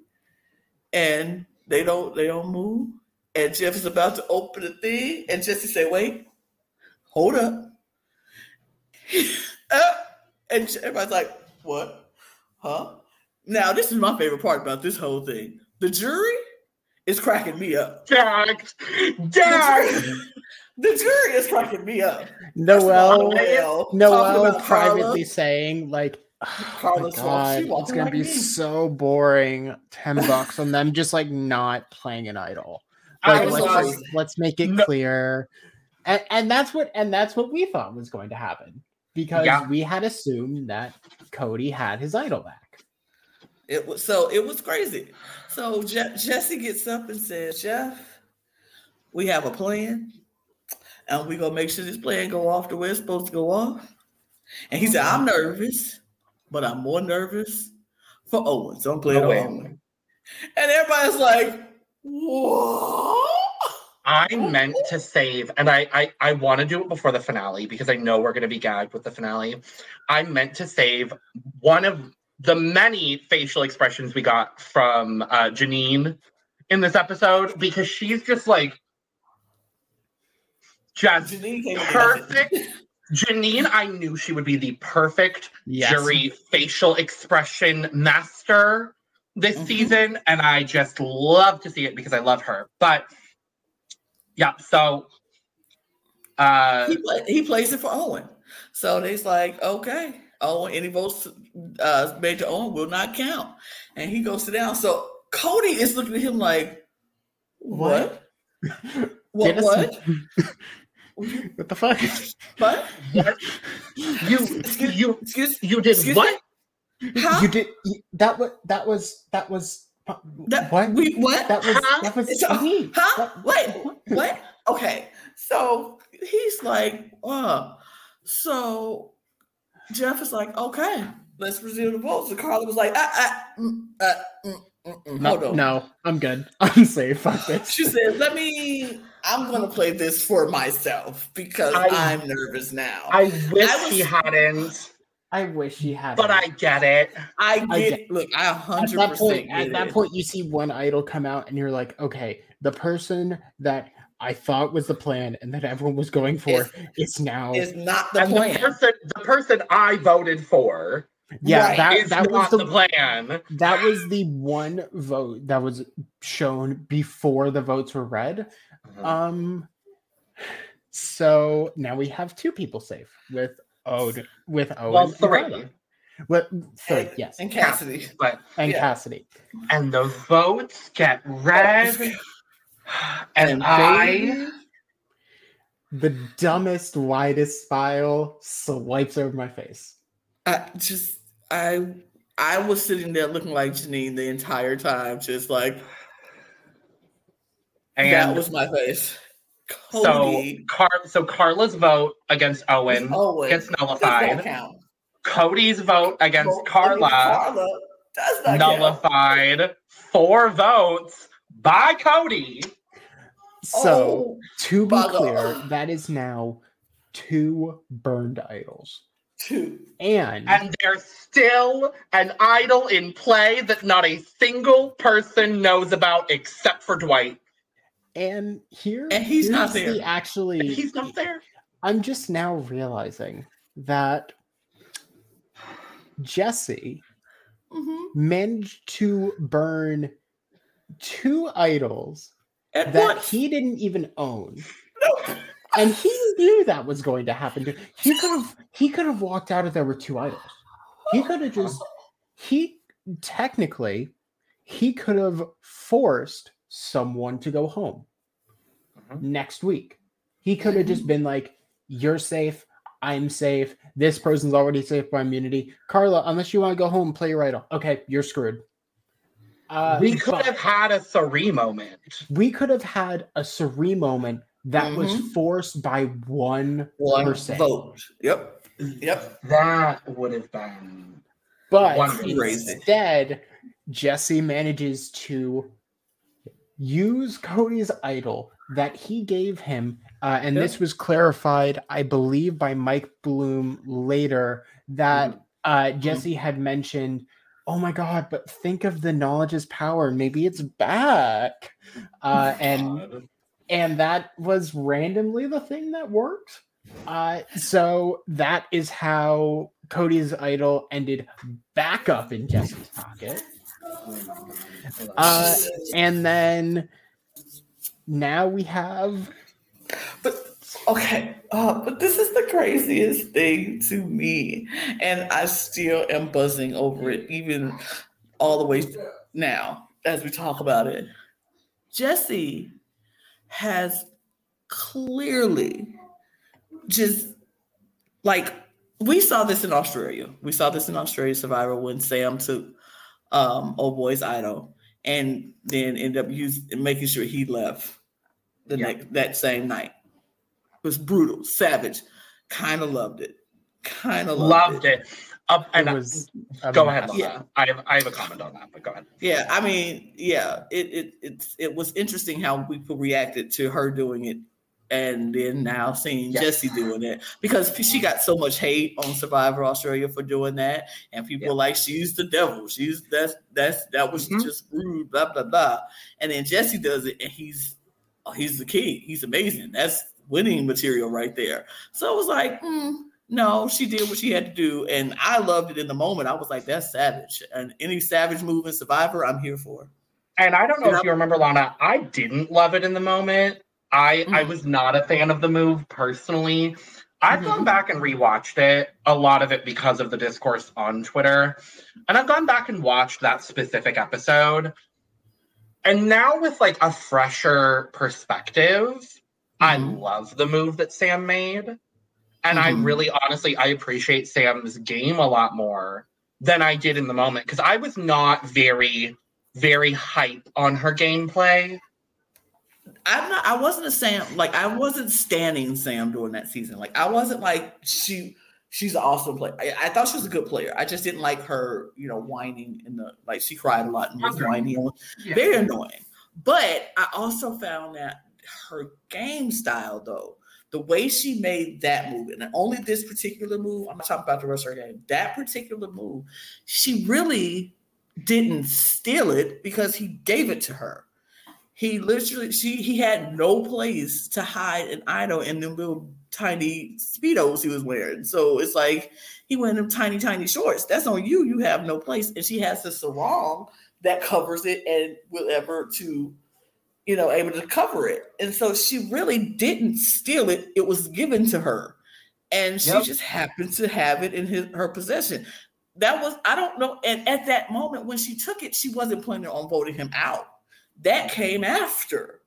S3: And they don't they don't move. And Jeff is about to open the thing. And Jesse say, wait, hold up. Uh, and everybody's like, what? Huh? Now, this is my favorite part about this whole thing. The jury is cracking me up.
S2: Jacked,
S3: The
S2: Jacked.
S3: the jury is cracking me up.
S1: Noelle,
S3: Noelle,
S1: Noelle is privately
S3: Karla.
S1: saying like, oh
S3: Karla's
S1: my God, it's gonna
S3: like
S1: be
S3: me."
S1: so boring. Ten bucks on them just like not playing an idol.
S2: I
S1: Like, let's,
S2: love-
S1: just- let's make it
S2: No-
S1: clear, and, and that's what and that's what we thought was going to happen because
S2: Yeah.
S1: we had assumed that Cody had his idol back.
S3: It was so it was crazy. So Je- Jesse gets up and says, Jeff, we have a plan, and we're gonna make sure this plan go off the way it's supposed to go off. And he said, I'm mm-hmm. nervous, but I'm more nervous for Owen. So I'm playing
S2: Owen.
S3: Owen. And everybody's like, what?
S2: I meant to save, and I I, I want to do it before the finale because I know we're going to be gagged with the finale. I meant to save one of the many facial expressions we got from uh, Jeanine in this episode because she's just like just
S3: Jeanine
S2: perfect. Jeanine, I knew she would be the perfect
S1: Yes.
S2: jury facial expression master this
S3: Mhm.
S2: season, and I just love to see it because I love her. But yeah, so uh
S3: he, play, he plays it for Owen. So they's like, okay, Owen, any votes uh, made to Owen will not count. And he goes sit down. So Cody is looking at him like, what? What?
S1: Get
S3: What?
S1: What the fuck?
S3: What?
S2: what you
S3: Excuse-
S2: you
S3: Excuse
S2: you did
S3: Excuse
S2: what?
S3: Huh?
S1: You did that. Was that was that was
S3: That,
S1: what?
S3: We, what?
S1: That was
S2: Huh?
S1: that was
S3: So-
S1: me.
S3: huh?
S1: That-
S3: Wait, what? Okay. So he's like, uh, so Jeff is like, okay, let's resume the votes. And Karla was like, ah, ah, mm, uh, mm,
S1: No,
S3: hold on.
S1: no, I'm good. I'm safe. Fuck this.
S3: She said, let me, I'm going to play this for myself because
S2: I-
S3: I'm nervous now.
S2: I wish
S3: I was-
S2: she hadn't.
S1: I wish she had.
S2: But. I get it.
S3: I get,
S1: I get-
S3: look, I
S1: at
S3: hundred
S1: that point, at that point, you see one idol come out, and you're like, okay, the person that I thought was the plan and that everyone was going for is now.
S3: is not the
S2: and
S3: plan.
S2: the person, the person I voted for
S1: yeah,
S3: right,
S1: that that was the,
S2: the plan.
S1: that was the one vote that was shown before the votes were read. Um, so now we have two people safe with Oh, Ode with Owen.
S2: well,
S1: and
S2: three.
S1: Karla. With three,
S3: And-
S1: yes,
S3: And Cassidy.
S2: But
S1: and
S3: yeah.
S1: Cassidy.
S2: and the votes get red, and,
S3: And
S2: I
S1: The dumbest, widest smile swipes over my face.
S3: I just I I was sitting there looking like Jeanine the entire time, just like
S2: and
S3: that was my face.
S2: So Car so Karla's vote against Owen
S3: Owen
S2: gets nullified. Cody's vote against
S3: Well,
S2: Karla
S3: Karla does not count.
S2: nullified. Four votes by Cody.
S1: So,
S3: Oh,
S1: to be
S3: bugger.
S1: clear, that is now two burned idols.
S3: two.
S1: And,
S2: And there's still an idol in play that not a single person knows about except for Dwight.
S1: And here
S3: And he's not there.
S1: the actually
S2: He's not there.
S1: I'm just now realizing that Jesse
S3: Mhm.
S1: managed to burn two idols
S3: At
S1: that
S3: once.
S1: he didn't even own.
S3: No.
S1: And he knew that was going to happen. To, he could have he could have walked out if there were two idols. He could have just he technically he could have forced someone to go home
S2: Mhm.
S1: next week. He could have just been like, You're safe, I'm safe, this person's already safe by immunity. Karla, unless you want to go home, play your idol. Okay, you're screwed. Uh,
S2: we could
S1: but-
S2: have had a Sari moment.
S1: we could have had a Sari moment that was
S3: Mhm.
S1: forced by one
S3: One
S1: person.
S3: vote. Yep. Yep.
S2: That would have been
S1: But
S2: One
S3: crazy.
S1: instead, Jesse manages to use Cody's idol that he gave him. Uh, and
S3: Yep.
S1: this was clarified, I believe, by Mike Bloom later that uh, Jesse had mentioned, oh my God, but think of the knowledge is power. Maybe it's back. Uh, and and that was randomly the thing that worked. Uh, so that is how Cody's idol ended back up in Jesse's pocket, uh, and then now we have
S3: But okay, uh, but this is the craziest thing to me, and I still am buzzing over it, even all the way now as we talk about it. Jesse has clearly just like we saw this in Australia. We saw this in Australia Survivor when Sam took um old boy's idol and then end up using making sure he left the
S2: Yeah.
S3: next that same night. It was brutal, savage. Kind of loved it. Kind of loved,
S2: loved it. Up
S1: it
S2: and
S1: was a
S2: go ahead,
S3: Yeah.
S2: I have I have a comment on that, but go ahead.
S3: Yeah, I mean, yeah, it it it's it was interesting how people reacted to her doing it, and then now seeing
S2: Yes.
S3: Jesse doing it because she got so much hate on Survivor Australia for doing that, and people
S2: Yeah.
S3: like she's the devil, she's that's that's that was
S2: Mhm.
S3: just rude, blah blah blah, and then Jesse does it, and he's oh, he's the king, he's amazing, that's winning material right there. So it was like. hmm, no, she did what she had to do, and I loved it in the moment. I was like, "That's savage." And any savage move in Survivor, I'm here for.
S2: And I don't know
S3: Yeah.
S2: if you remember, Lana. I didn't love it in the moment. I I
S3: Mhm.
S2: was not a fan of the move personally. I've
S3: Mhm.
S2: gone back and rewatched it, a lot of it because of the discourse on Twitter. And I've gone back and watched that specific episode. And now with like a fresher perspective, I
S3: Mhm.
S2: love the move that Sam made. And I
S3: Mhm.
S2: really honestly I appreciate Sam's game a lot more than I did in the moment because I was not very very hype on her gameplay.
S3: I'm not. I wasn't a Sam. Like I wasn't standing Sam during that season. Like I wasn't like she. She's an awesome player. I, I thought she was a good player. I just didn't like her, you know, whining in the like she cried a lot and was
S2: Okay.
S3: whining. was Very annoying. But I also found that her game style though, The way she made that move, and only this particular move, I'm not talking about the rest of her game. That particular move, she really didn't steal it because he gave it to her. He literally, she he had no place to hide an idol in the little tiny speedos he was wearing. So it's like he went in tiny, tiny shorts. That's on you. You have no place. And she has the sarong that covers it and will ever to, you know, able to cover it. And so she really didn't steal it. It was given to her. And she yep. just happened to have it in his, her possession. That was, I don't know. And at that moment when she took it, she wasn't planning on voting him out. That came after.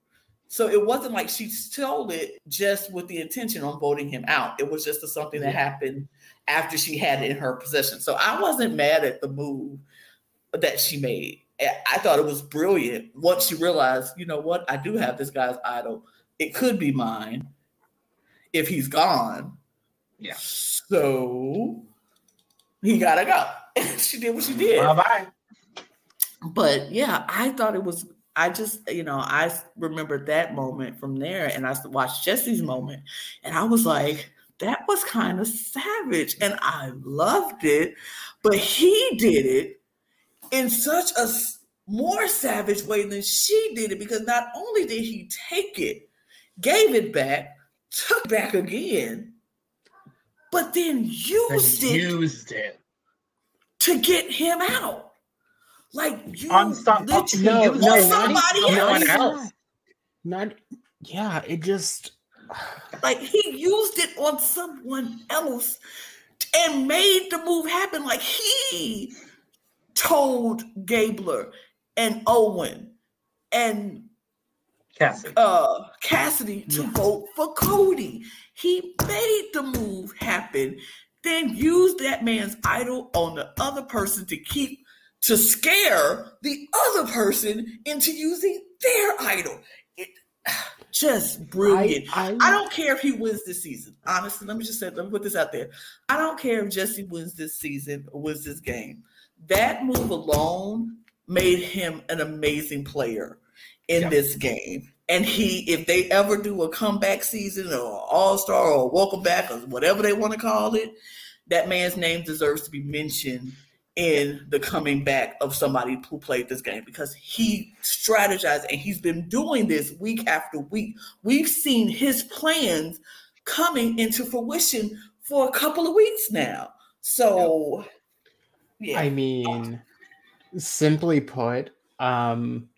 S3: So it wasn't like she stole it just with the intention on voting him out. It was just a, something that happened after she had it in her possession. So I wasn't mad at the move that she made. I thought it was brilliant once she realized, you know what, I do have this guy's idol. It could be mine if he's gone.
S2: Yeah.
S3: So he gotta go. she did what she did.
S2: Bye bye.
S3: But yeah, I thought it was. I just, you know, I remember that moment from there, and I watched Jesse's moment, and I was like, that was kind of savage, and I loved it. But he did it in such a more savage way than she did it because not only did he take it, gave it back, took back again, but then used it,
S2: used it
S3: to get him out. Like you
S2: on some no,
S3: no, somebody
S1: not, else. else. Not yeah, it just
S3: like he used it on someone else and made the move happen. Like he told Gabler and Owen and
S2: Cassidy,
S3: uh, Cassidy to yes. vote for Cody. He made the move happen, then used that man's idol on the other person to keep to scare the other person into using their idol. It just brilliant. I, I, I, don't care if he wins this season. Honestly, let me just say, let me put this out there. I don't care if Jesse wins this season or wins this game that move alone made him an amazing player in yeah. this game. And he, if they ever do a comeback season or all star or welcome back or whatever they want to call it, that man's name deserves to be mentioned in the coming back of somebody who played this game because he strategized and he's been doing this week after week. We've seen his plans coming into fruition for a couple of weeks now. So
S1: yeah. I mean, simply put, um,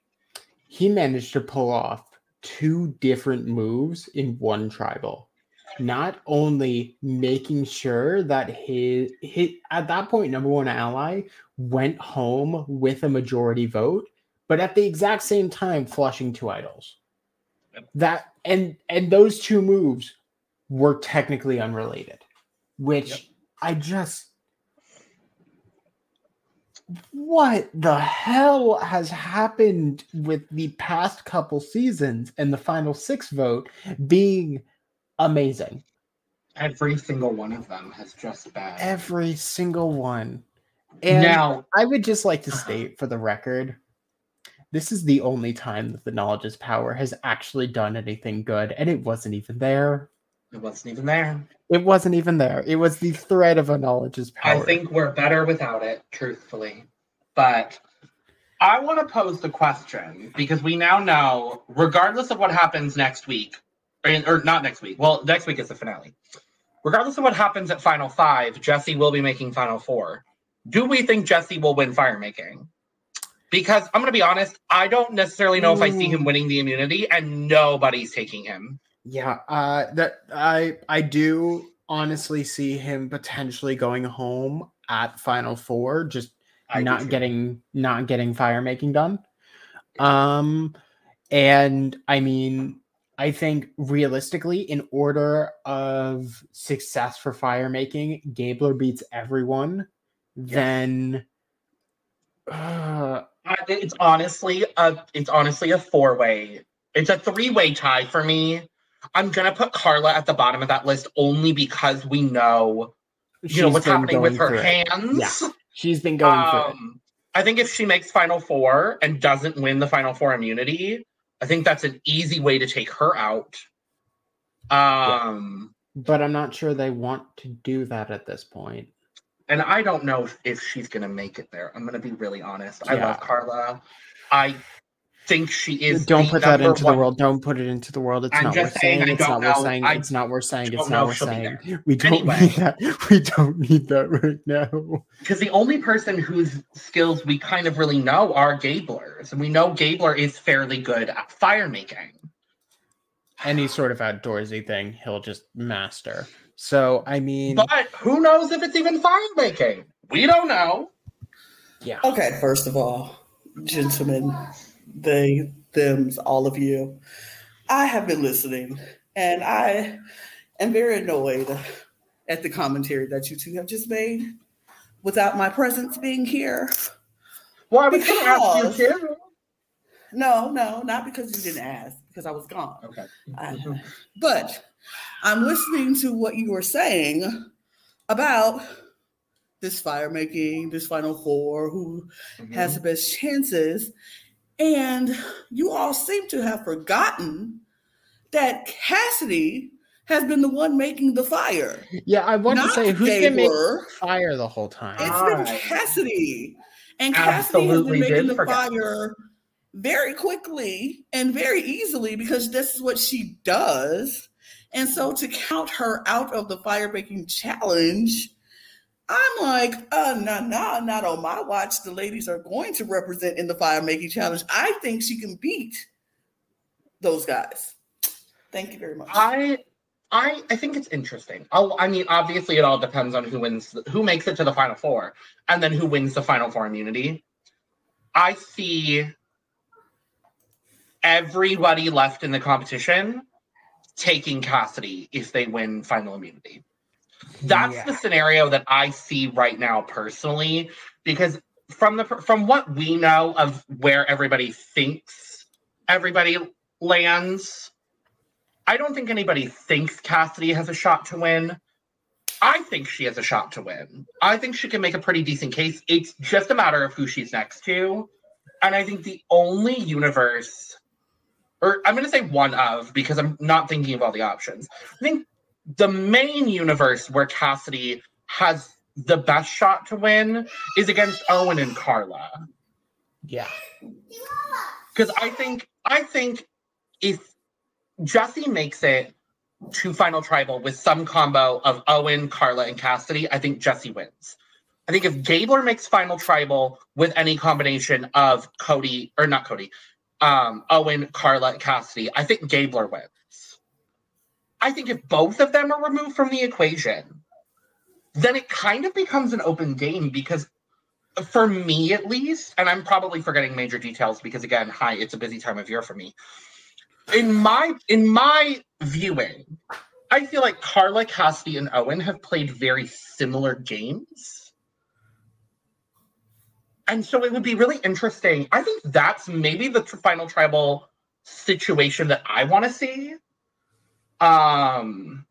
S1: he managed to pull off two different moves in one tribal. Not only making sure that his, his at that point number one ally went home with a majority vote, but at the exact same time flushing two idols. That and and those two moves were technically unrelated, which yep. I just what the hell has happened with the past couple seasons and the final six vote being amazing?
S2: Every single one of them has just been.
S1: Every single one. And now, I would just like to state for the record this is the only time that the knowledge is power has actually done anything good, and it wasn't even there.
S2: It wasn't even there.
S1: It wasn't even there. It was the thread of a knowledge is power.
S2: I think we're better without it, truthfully. But I want to pose the question because we now know, regardless of what happens next week, or, or not next week, well, next week is the finale. Regardless of what happens at Final Five, Jesse will be making Final Four. Do we think Jesse will win fire making? Because I'm going to be honest, I don't necessarily know Ooh. if I see him winning the immunity, and nobody's taking him.
S1: Yeah, uh, that I I do honestly see him potentially going home at Final Four, just I not getting not getting fire making done. Um, and I mean, I think realistically, in order of success for fire making, Gabler beats everyone. Then uh,
S2: it's honestly a it's honestly a four way. It's a three way tie for me I'm gonna put Karla at the bottom of that list only because we know you she's know what's happening with her hands.
S1: Yeah. She's been going um.
S2: I think if she makes Final Four and doesn't win the Final Four immunity, I think that's an easy way to take her out. Um,
S1: But I'm not sure they want to do that at this point.
S2: and I don't know if, she's gonna make it there. I'm gonna be really honest. I love Karla. I think she is.
S1: don't
S2: the
S1: put that into
S2: one-
S1: the world. Don't put it into the world. It's
S2: I'm
S1: not worth
S2: saying,
S1: saying. It's
S2: don't
S1: not worth saying.
S2: I
S1: It's not worth saying. It's not worth saying. We don't
S2: Anyway.
S1: need that. We don't need that right now.
S2: because the only person whose skills we kind of really know are Gablers, and we know Gabler is fairly good at fire making.
S1: Any sort of outdoorsy thing, he'll just master. So I mean,
S2: But who knows if it's even fire making? We don't know.
S1: yeah.
S3: Okay, first of all, gentlemen, they, thems, all of you, I have been listening and I am very annoyed at the commentary that you two have just made without my presence being here.
S2: Why well, I was going to ask
S3: Because-
S2: you too.
S3: No, no, not because you didn't ask, because I was gone.
S2: Okay.
S3: I- but I'm listening to what you were saying about this fire making, this final four, who mm-hmm. has the best chances. And you all seem to have forgotten that Cassidy has been the one making the fire.
S1: Yeah, I want to say who's been making
S3: Gabler.
S1: fire the whole time.
S3: It's
S2: Right.
S3: been Cassidy. And Cassidy has been making the
S2: forget.
S3: fire very quickly and very easily because this is what she does. And so to count her out of the fire making challenge, I'm like, uh, nah, nah, not on my watch. The ladies are going to represent in the fire making challenge. I think she can beat those guys. Thank you very much.
S2: I, I, I think it's interesting. Oh, I mean, obviously, it all depends on who wins, who makes it to the final four, and then who wins the final four immunity. I see everybody left in the competition taking Cassidy if they win final immunity. That's
S1: Yeah.
S2: the scenario that I see right now personally, because from the from what we know of where everybody thinks everybody lands, I don't think anybody thinks Cassidy has a shot to win. I think she has a shot to win. I think she can make a pretty decent case. It's just a matter of who she's next to. And I think the only universe, or I'm going to say one of, because I'm not thinking of all the options. I think the main universe where Cassidy has the best shot to win is against Owen and Karla.
S1: Yeah.
S2: Because I think I think if Jesse makes it to final tribal with some combo of Owen, Karla, and Cassidy, I think Jesse wins. I think if Gabler makes final tribal with any combination of Cody or not Cody, um, Owen, Karla, Cassidy, I think Gabler wins. I think if both of them are removed from the equation, then it kind of becomes an open game because for me at least, and I'm probably forgetting major details because again, hi, it's a busy time of year for me. In my in my viewing, I feel like Karla, Cassidy, and Owen have played very similar games. And so it would be really interesting. I think that's maybe the final tribal situation that I want to see. Um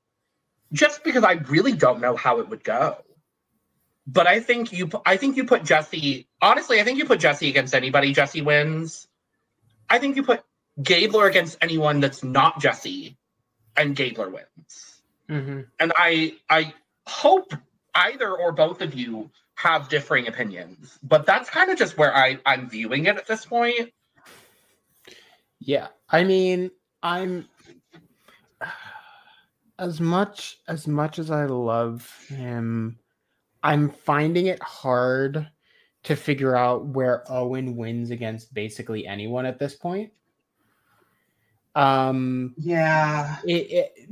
S2: just because I really don't know how it would go but I think you I think you put Jesse honestly I think you put Jesse against anybody Jesse wins. I think you put Gabler against anyone that's not Jesse and Gabler wins.
S1: hmm
S2: And I I hope either or both of you have differing opinions, but that's kind of just where I I'm viewing it at this point.
S1: Yeah. I mean, I'm as much as much as I love him, I'm finding it hard to figure out where Owen wins against basically anyone at this point. Um
S2: Yeah.
S1: it, it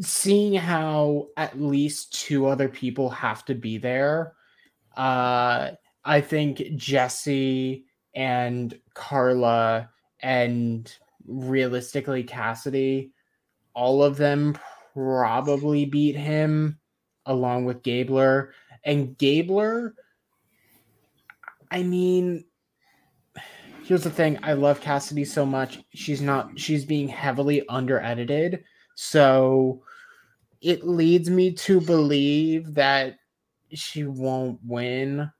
S1: seeing how at least two other people have to be there uh i think jesse and karla and realistically cassidy all of them probably beat him along with gabler. And gabler i mean here's the thing. I love cassidy so much. She's not she's being heavily under edited so it leads me to believe that she won't win.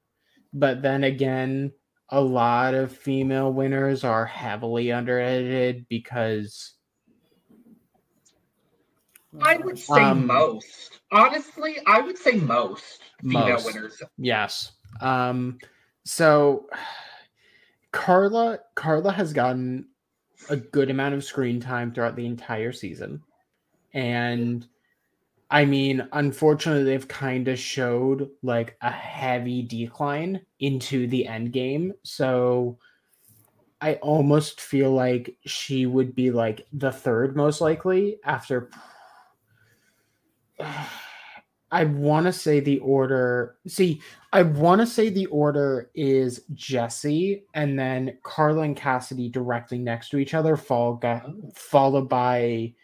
S1: But then again a lot of female winners are heavily under edited because
S2: I would say
S1: Um,
S2: most. Honestly, I would say most female
S1: Most.
S2: winners.
S1: Yes. Um so Karla Karla has gotten a good amount of screen time throughout the entire season. And I mean, unfortunately they've kind of showed like a heavy decline into the end game. So I almost feel like she would be like the third most likely after I want to say the order. See, I want to say the order is Jesse and then Karla and Cassidy directly next to each other, followed, oh. followed by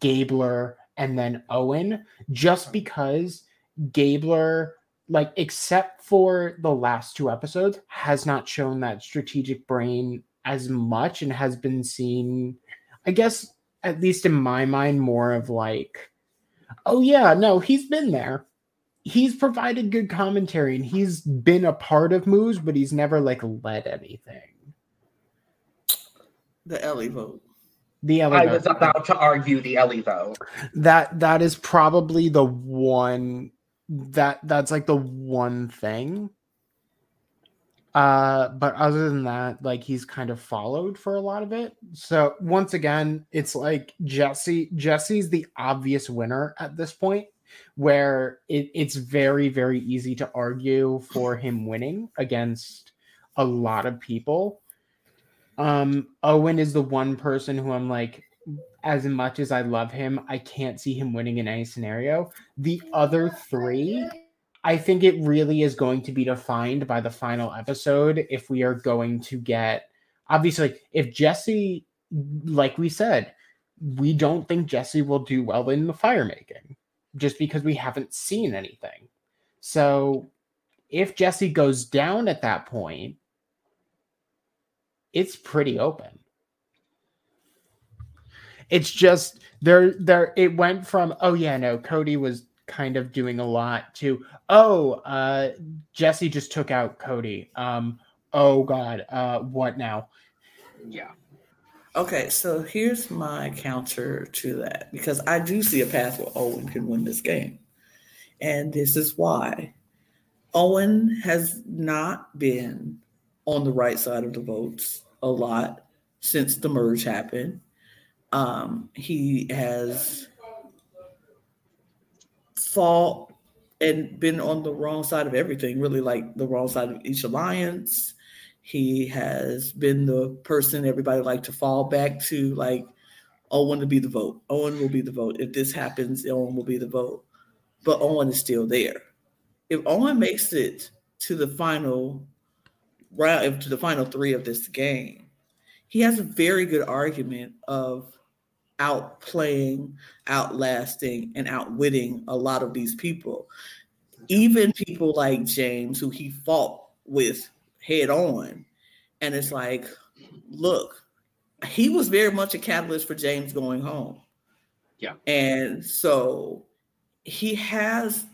S1: Gabler and then Owen, just because Gabler, like, except for the last two episodes, has not shown that strategic brain as much and has been seen, I guess, at least in my mind, more of like, oh yeah, no, he's been there. He's provided good commentary and he's been a part of moves, but he's never like led anything.
S3: The Elie vote.
S1: The Elie.
S2: I
S1: Ellie
S2: was about to argue the Elie vote.
S1: that that is probably the one that that's like the one thing. Uh, but other than that, like he's kind of followed for a lot of it. So once again, it's like Jesse. Jesse's the obvious winner at this point, where it, it's very very easy to argue for him winning against a lot of people. Um, Owen is the one person who I'm like, as much as I love him, I can't see him winning in any scenario. The other three, I think it really is going to be defined by the final episode if we are going to get obviously if Jesse like we said, we don't think Jesse will do well in the fire making just because we haven't seen anything. So if Jesse goes down at that point, it's pretty open. It's just there there it went from oh yeah no Cody was kind of doing a lot to oh uh Jesse just took out Cody. Um oh god, uh what now?
S2: Yeah.
S3: Okay, so here's my counter to that because I do see a path where Owen can win this game. And this is why Owen has not been on the right side of the votes a lot since the merge happened. Um, he has fought and been on the wrong side of everything, really like the wrong side of each alliance. He has been the person everybody like to fall back to, like Owen to be the vote. Owen will be the vote. If this happens, Owen will be the vote. But Owen is still there. If Owen makes it to the final round, to the final three of this game, he has a very good argument of outplaying, outlasting, and outwitting a lot of these people. Even people like James, who he fought with head on. And it's like, look, he was very much a catalyst for James going home.
S2: Yeah.
S3: And so he has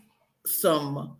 S3: some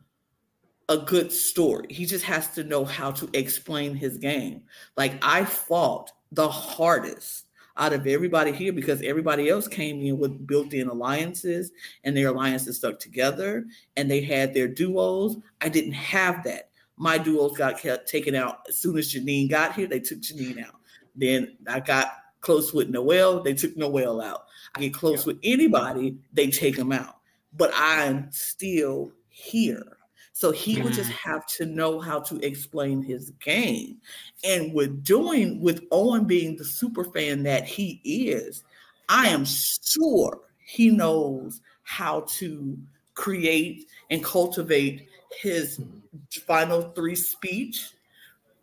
S3: a good story. He just has to know how to explain his game. Like I fought the hardest out of everybody here because everybody else came in with built-in alliances and their alliances stuck together and they had their duos. I didn't have that. My duos got kept taken out as soon as Jeanine got here. They took Jeanine out. Then I got close with Noelle. They took Noelle out. I get close yeah. with anybody. They take them out. But I'm still here. So he would just mm-hmm. have to know how to explain his game. And with doing with Owen being the super fan that he is, I am sure he knows how to create and cultivate his hmm. final three speech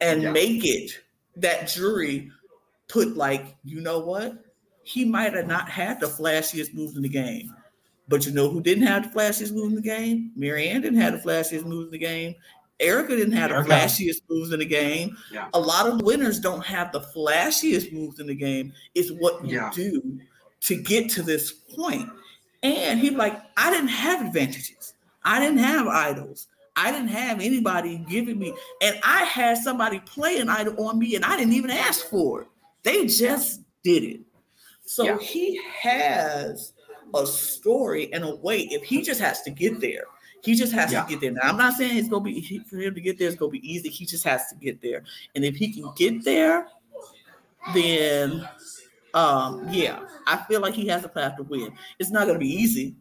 S3: and yeah. make it that jury put like, you know what? He might have not had the flashiest moves in the game. But you know who didn't have the flashiest moves in the game? Maryanne didn't have the flashiest moves in the game. Erika didn't have Erika. the flashiest moves in the game.
S2: Yeah.
S3: A lot of winners don't have the flashiest moves in the game. It's what you
S2: Yeah.
S3: do to get to this point. And he's like, I didn't have advantages. I didn't have idols. I didn't have anybody giving me, and I had somebody play an idol on me, and I didn't even ask for it. They just did it. So
S2: Yeah.
S3: he has a story and a way. If he just has to get there, he just has yeah. to get there. Now, I'm not saying it's gonna be for him to get there. It's gonna be easy. He just has to get there, and if he can get there, then um, yeah, I feel like he has a path to win. It's not gonna be easy,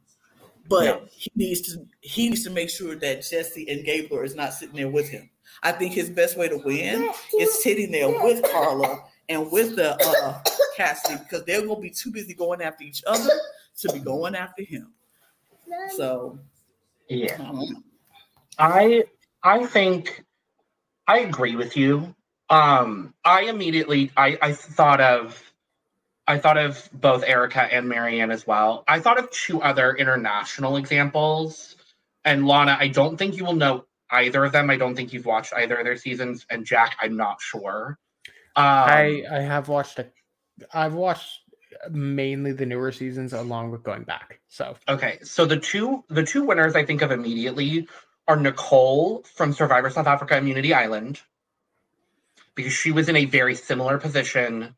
S3: but yeah. he needs to he needs to make sure that Jesse and Gabler is not sitting there with him. I think his best way to win is sitting there with Karla and with the uh, Cassidy because they're gonna be too busy going after each other to be going after him. So
S2: yeah. I I think I agree with you. Um I immediately I I thought of I thought of both Erika and Maryanne as well. I thought of two other international examples. And Lana, I don't think you will know either of them. I don't think you've watched either of their seasons. And Jack, I'm not sure.
S1: Um, I I have watched a I've watched mainly the newer seasons along with going back. So
S2: okay, so the two the two winners I think of immediately are Nicole from Survivor South Africa Immunity Island because she was in a very similar position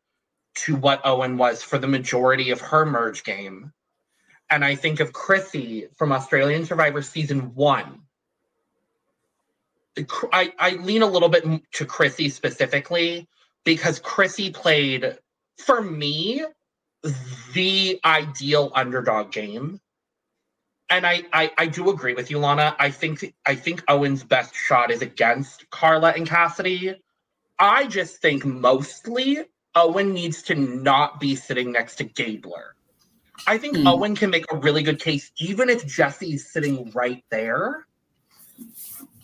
S2: to what Owen was for the majority of her merge game. And I think of Chrissy from Australian Survivor season one. I, I lean a little bit to Chrissy specifically because Chrissy played, for me, the ideal underdog game. And I, I, I do agree with you, Lana. I think I think Owen's best shot is against Karla and Cassidy. I just think mostly Owen needs to not be sitting next to Gabler. I think mm. Owen can make a really good case, even if Jesse's sitting right there.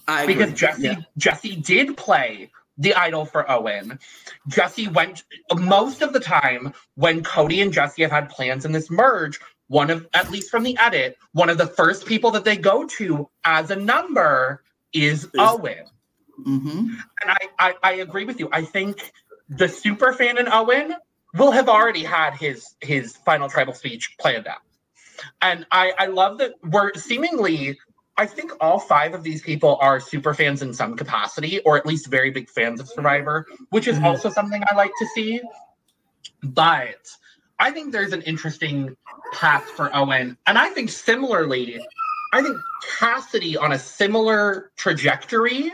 S2: I because Jesse yeah. Jesse did play the idol for Owen. Jesse went most of the time when Cody and Jesse have had plans in this merge. One of, at least from the edit, one of the first people that they go to as a number is, is Owen. Mm-hmm. And I, I, I agree with you. I think the super fan in Owen will have already had his his final tribal speech planned out. And I, I love that we're seemingly I think all five of these people are super fans in some capacity, or at least very big fans of Survivor, which is mm-hmm. also something I like to see. But I think there's an interesting path for Owen. And I think similarly, I think Cassidy on a similar trajectory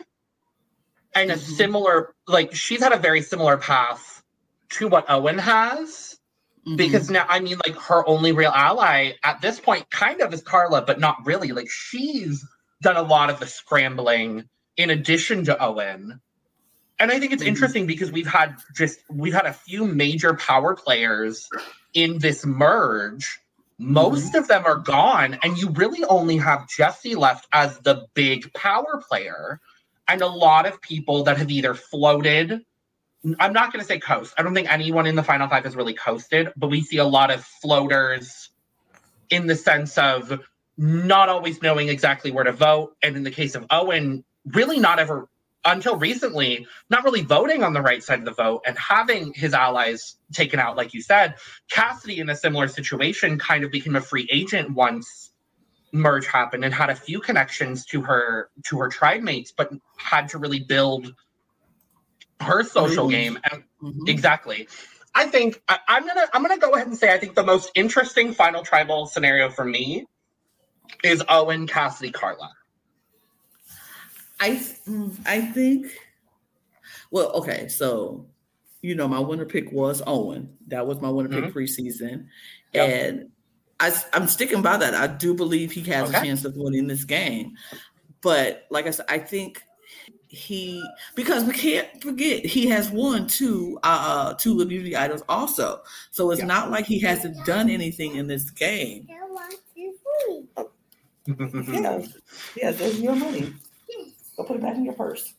S2: and a mm-hmm. similar, like, she's had a very similar path to what Owen has. Mm-hmm. Because now, I mean, like her only real ally at this point kind of is Karla, but not really. Like she's done a lot of the scrambling in addition to Owen. And I think it's mm-hmm. interesting because we've had just we've had a few major power players in this merge. Most mm-hmm. of them are gone, and you really only have Jesse left as the big power player. And a lot of people that have either floated I'm not going to say coast. I don't think anyone in the final five has really coasted, but we see a lot of floaters in the sense of not always knowing exactly where to vote. And in the case of Owen, really not ever until recently, not really voting on the right side of the vote and having his allies taken out, like you said. Cassidy, in a similar situation, kind of became a free agent once merge happened and had a few connections to her to her tribe mates, but had to really build her social game. And mm-hmm. exactly. I think I, am gonna I'm gonna go ahead and say I think the most interesting final tribal scenario for me is Owen Cassidy Karla.
S3: I mm, I think well okay so you know my winner pick was Owen that was my winner mm-hmm. pick preseason yep. and I, I'm sticking by that I do believe he has okay. a chance of winning this game but like I said I think he because we can't forget he has won two uh two beauty idols also. So it's yeah. not like he hasn't done anything in this game. yes, yes, there's your money. Go put it back in your purse.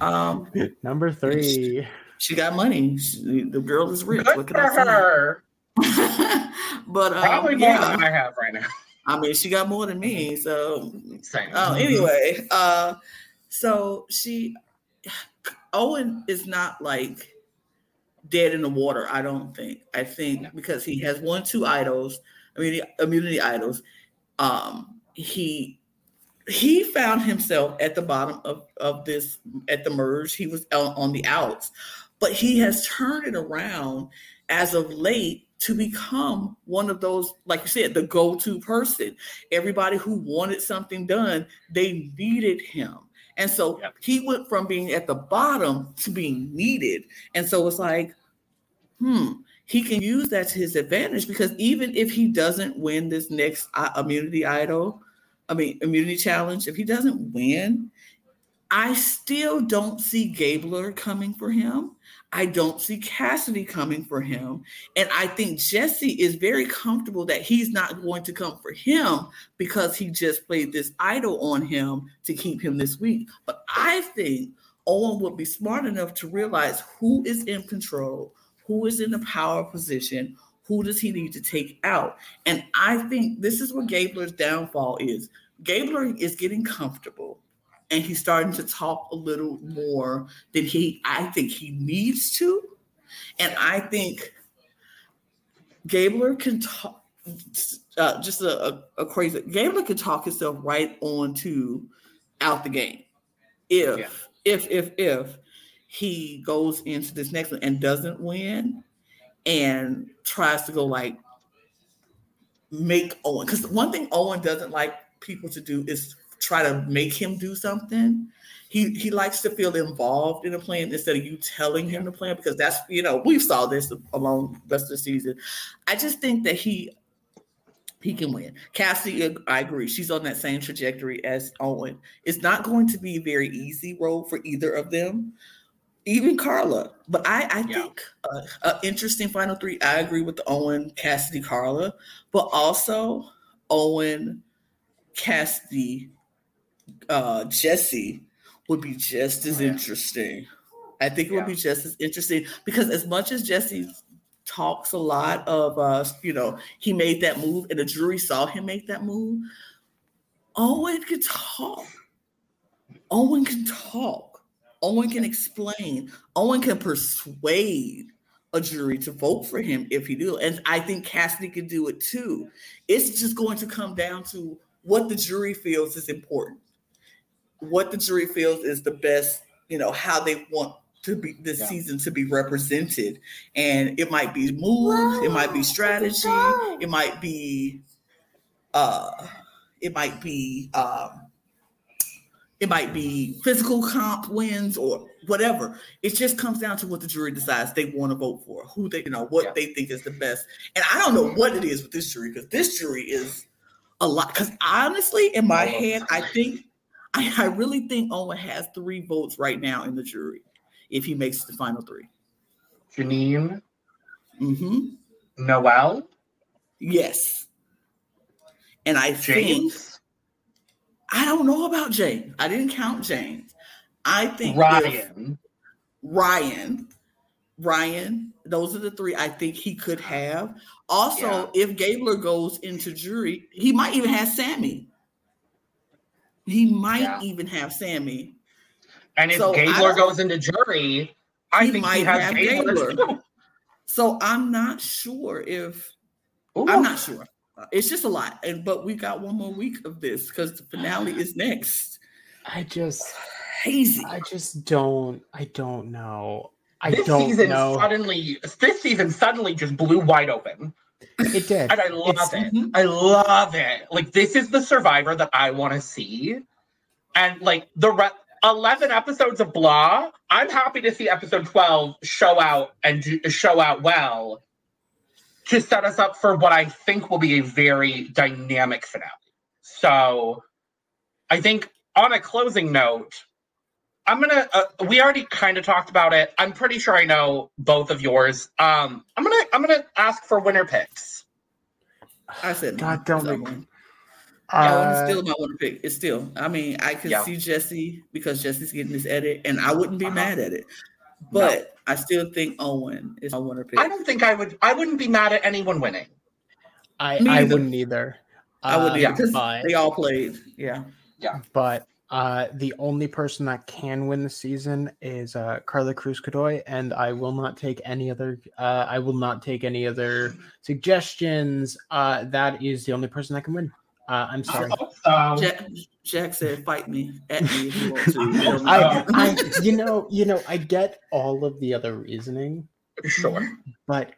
S3: Um,
S1: number three.
S3: She, she got money. She, the girl is rich.
S2: Good what for her.
S3: but um,
S2: probably more yeah. than I have right now.
S3: I mean, she got more than me. So, Same. Oh, anyway, uh, so she, Owen is not like dead in the water. I don't think. I think because he has won two idols, I mean immunity idols. Um, he he found himself at the bottom of of this at the merge. He was on the outs, but he has turned it around as of late to become one of those, like you said, the go to person. Everybody who wanted something done, they needed him. And so he went from being at the bottom to being needed. And so it's like, hmm, he can use that to his advantage because even if he doesn't win this next uh, immunity idol, I mean, immunity challenge, if he doesn't win, I still don't see Gabler coming for him. I don't see Cassidy coming for him. And I think Jesse is very comfortable that he's not going to come for him because he just played this idol on him to keep him this week. But I think Owen would be smart enough to realize who is in control, who is in the power position, who does he need to take out. And I think this is where Gabler's downfall is. Gabler is getting comfortable and he's starting to talk a little more than he I think he needs to. And I think Gabler can talk uh, just a, a, a, crazy Gabler can talk himself right on to out the game. If yeah. if if if he goes into this next one and doesn't win and tries to go like make Owen because one thing Owen doesn't like people to do is try to make him do something. He he likes to feel involved in a plan instead of you telling him to plan because that's you know we saw this along the rest of the season. I just think that he he can win. Cassie, I agree. She's on that same trajectory as Owen. It's not going to be a very easy road for either of them, even Karla. But I, I yeah. think uh, an interesting final three. I agree with the Owen, Cassidy, Karla, but also Owen, Cassidy, uh, Jesse would be just as interesting. I think it yeah. would be just as interesting because as much as Jesse talks a lot of uh, you know, he made that move and the jury saw him make that move. Owen can talk. Owen can talk. Owen can explain. Owen can persuade a jury to vote for him if he do. And I think Cassidy can do it too. It's just going to come down to what the jury feels is important what the jury feels is the best, you know, how they want to be this yeah. season to be represented. And it might be moves, it might be strategy, it might be uh it might be um it might be physical comp wins or whatever. It just comes down to what the jury decides they want to vote for, who they, you know, what yeah. they think is the best. And I don't know what it is with this jury because this jury is a lot. Because honestly, in my head, I think I, I really think Owen has three votes right now in the jury if he makes the final three.
S2: Jeanine.
S3: Mm-hmm.
S2: Noelle.
S3: Yes. And I James. think I don't know about James. I didn't count James. I think
S2: Ryan.
S3: Ryan. Ryan. Those are the three I think he could have. Also, yeah. if Gabler goes into jury, he might even have Sami. He mm, might yeah. even have Sami.
S2: And if so Gabler goes into jury, I he think might he has have Gabler. Gabler.
S3: So I'm not sure if Ooh. I'm not sure. It's just a lot. And but we got one more week of this because the finale is next.
S1: I just
S3: hazy.
S1: I just don't I don't know. I
S2: this
S1: don't
S2: season
S1: know.
S2: suddenly this season suddenly just blew wide open.
S1: It did.
S2: And I love it's, it. Mm-hmm. I love it. Like this is the survivor that I want to see. And like the re- 11 episodes of blah, I'm happy to see episode 12 show out and do, show out well to set us up for what I think will be a very dynamic finale. So I think on a closing note, I'm gonna. Uh, we already kind of talked about it. I'm pretty sure I know both of yours. Um, I'm gonna. I'm gonna ask for winner picks.
S3: I said,
S1: God, don't make
S3: me. Yeah, uh, still my winner pick. It's still. I mean, I can yeah. see Jesse because Jesse's getting this edit, and I wouldn't be uh-huh. mad at it. But no. I still think Owen is my winner pick.
S2: I don't think I would. I wouldn't be mad at anyone winning.
S1: I I wouldn't either.
S3: I wouldn't uh, either. But, they all played. Yeah.
S2: Yeah.
S1: But uh, the only person that can win the season is uh, Karla Cruz Godoy, and I will not take any other. Uh, I will not take any other suggestions. Uh, that is the only person that can win. Uh, I'm sorry.
S3: Jack, Jack, said, "Fight me at me if you want to."
S1: I, I, you know, you know, I get all of the other reasoning,
S2: sure,
S1: but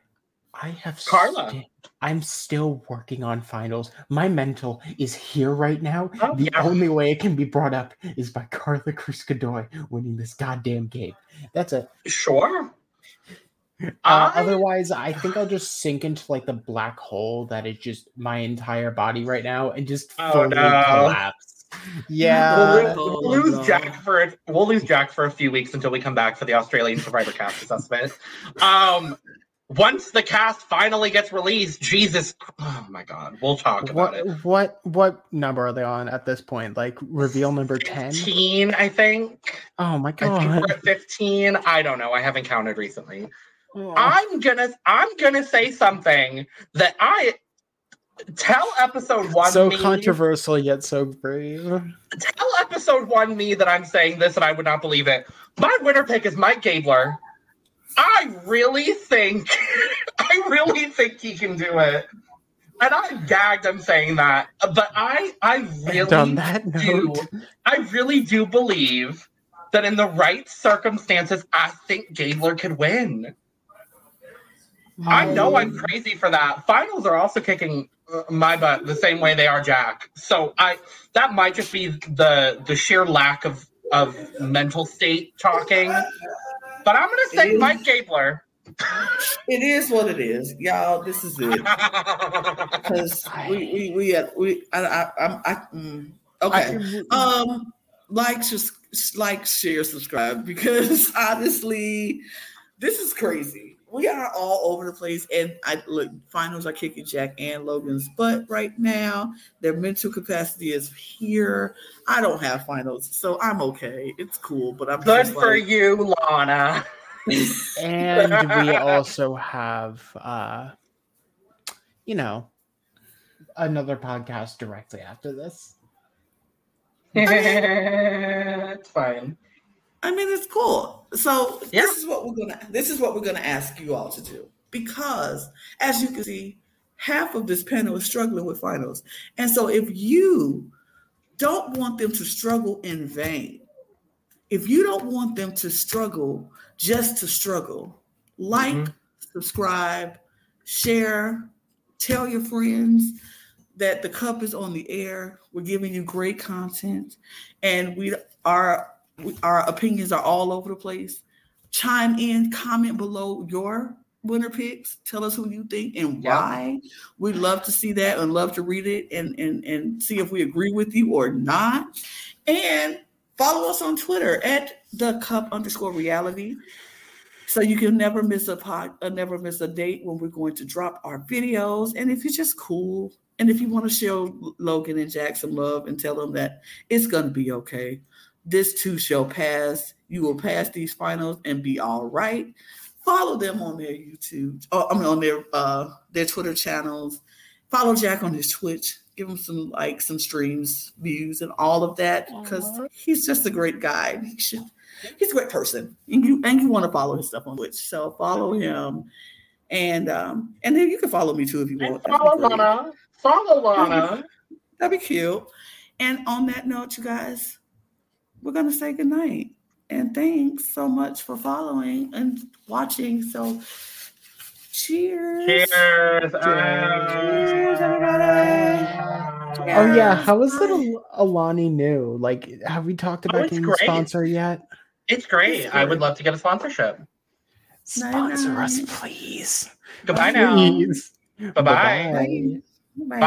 S1: I have
S2: Karla.
S1: sti- I'm still working on finals. My mental is here right now.
S2: Oh,
S1: the
S2: yeah.
S1: only way it can be brought up is by Carla Criscadoy winning this goddamn game. That's a
S2: Sure.
S1: Uh,
S2: I-
S1: otherwise, I think I'll just sink into like the black hole that is just my entire body right now and just
S2: Oh,
S1: fully
S2: no.
S1: collapse. Yeah.
S2: We'll, lose,
S3: oh,
S2: we'll lose
S3: no.
S2: Jack for a- we'll lose Jack for a few weeks until we come back for the Australian Survivor cast assessment. Um, once the cast finally gets released, Jesus, oh my God, we'll talk about
S1: what
S2: it.
S1: what what number are they on at this point? Like reveal number ten?
S2: Fifteen, I think.
S1: Oh my
S2: I think we're
S1: god!
S2: at fifteen. I don't know. I haven't counted recently.
S1: Oh.
S2: I'm gonna I'm gonna say something that I tell episode one
S1: so
S2: me,
S1: controversial yet so brave.
S2: tell episode one me that I'm saying this and I would not believe it. My winner pick is Mike Gabler. I really think I really think he can do it. And I'm gagged I'm saying that. But I I
S1: And
S2: really
S1: that
S2: do
S1: note,
S2: I really do believe that in the right circumstances, I think Gabler could win. I know I'm oh. crazy for that. Finals are also kicking my butt the same way they are Jack. So I that might just be the the sheer lack of of mental state talking. But I'm gonna say Mike Gabler.
S3: It is what it is, y'all. This is it. Because we we we uh, we I I I'm I, mm, okay.
S1: I-
S3: Um, like, just like, share, subscribe because honestly, this is crazy. We are all over the place, and I look. Finals are kicking Jack and Logan's butt right now. Their mental capacity is here. I don't have finals, so I'm okay. It's cool, but I'm
S2: Good for
S3: like,
S2: you, Lana.
S1: and we also have uh you know another podcast directly after this
S2: it's fine.
S3: I mean, it's cool. So
S2: Yeah.
S3: this is what we're gonna this is what we're gonna ask you all to do because, as you can see, half of this panel is struggling with finals, and so if you don't want them to struggle in vain, if you don't want them to struggle just to struggle, like,
S2: Mhm.
S3: subscribe, share, tell your friends that the cup is on the air. We're giving you great content, and we are we, our opinions are all over the place. Chime in, comment below your winner picks. Tell us who you think and why. We'd love to see that and love to read it and and and see if we agree with you or not. And follow us on Twitter at the cup underscore reality. So you can never miss a pod, uh, never miss a date when we're going to drop our videos. And if you're just cool, and if you want to show Logan and Jack some love and tell them that it's gonna be okay, this too shall pass. You will pass these finals and be all right. Follow them on their YouTube, oh, I mean on their uh their Twitter channels. Follow Jack on his Twitch. Give him some like some streams, views, and all of that because he's just a great guy. He should he's a great person and you and you want to follow his stuff on twitch so follow him and um and then you can follow me too if you want
S2: follow. Lana. Follow Lana.
S3: that'd be cute and on that note you guys we're gonna say goodnight and thanks so much for following and watching so cheers
S2: Cheers.
S3: Cheers, uh, everybody.
S1: oh yeah
S3: Yes.
S1: how is it Al- Alani Nu like have we talked
S2: Oh,
S1: about
S2: it's
S1: getting a sponsor yet
S2: It's great.
S3: It's
S2: I would love to get a sponsorship.
S1: sponsor us
S3: Night-night.
S1: please
S2: Goodbye now.
S1: Please.
S2: Bye-bye.
S1: Bye-bye.
S3: Bye.
S2: Bye.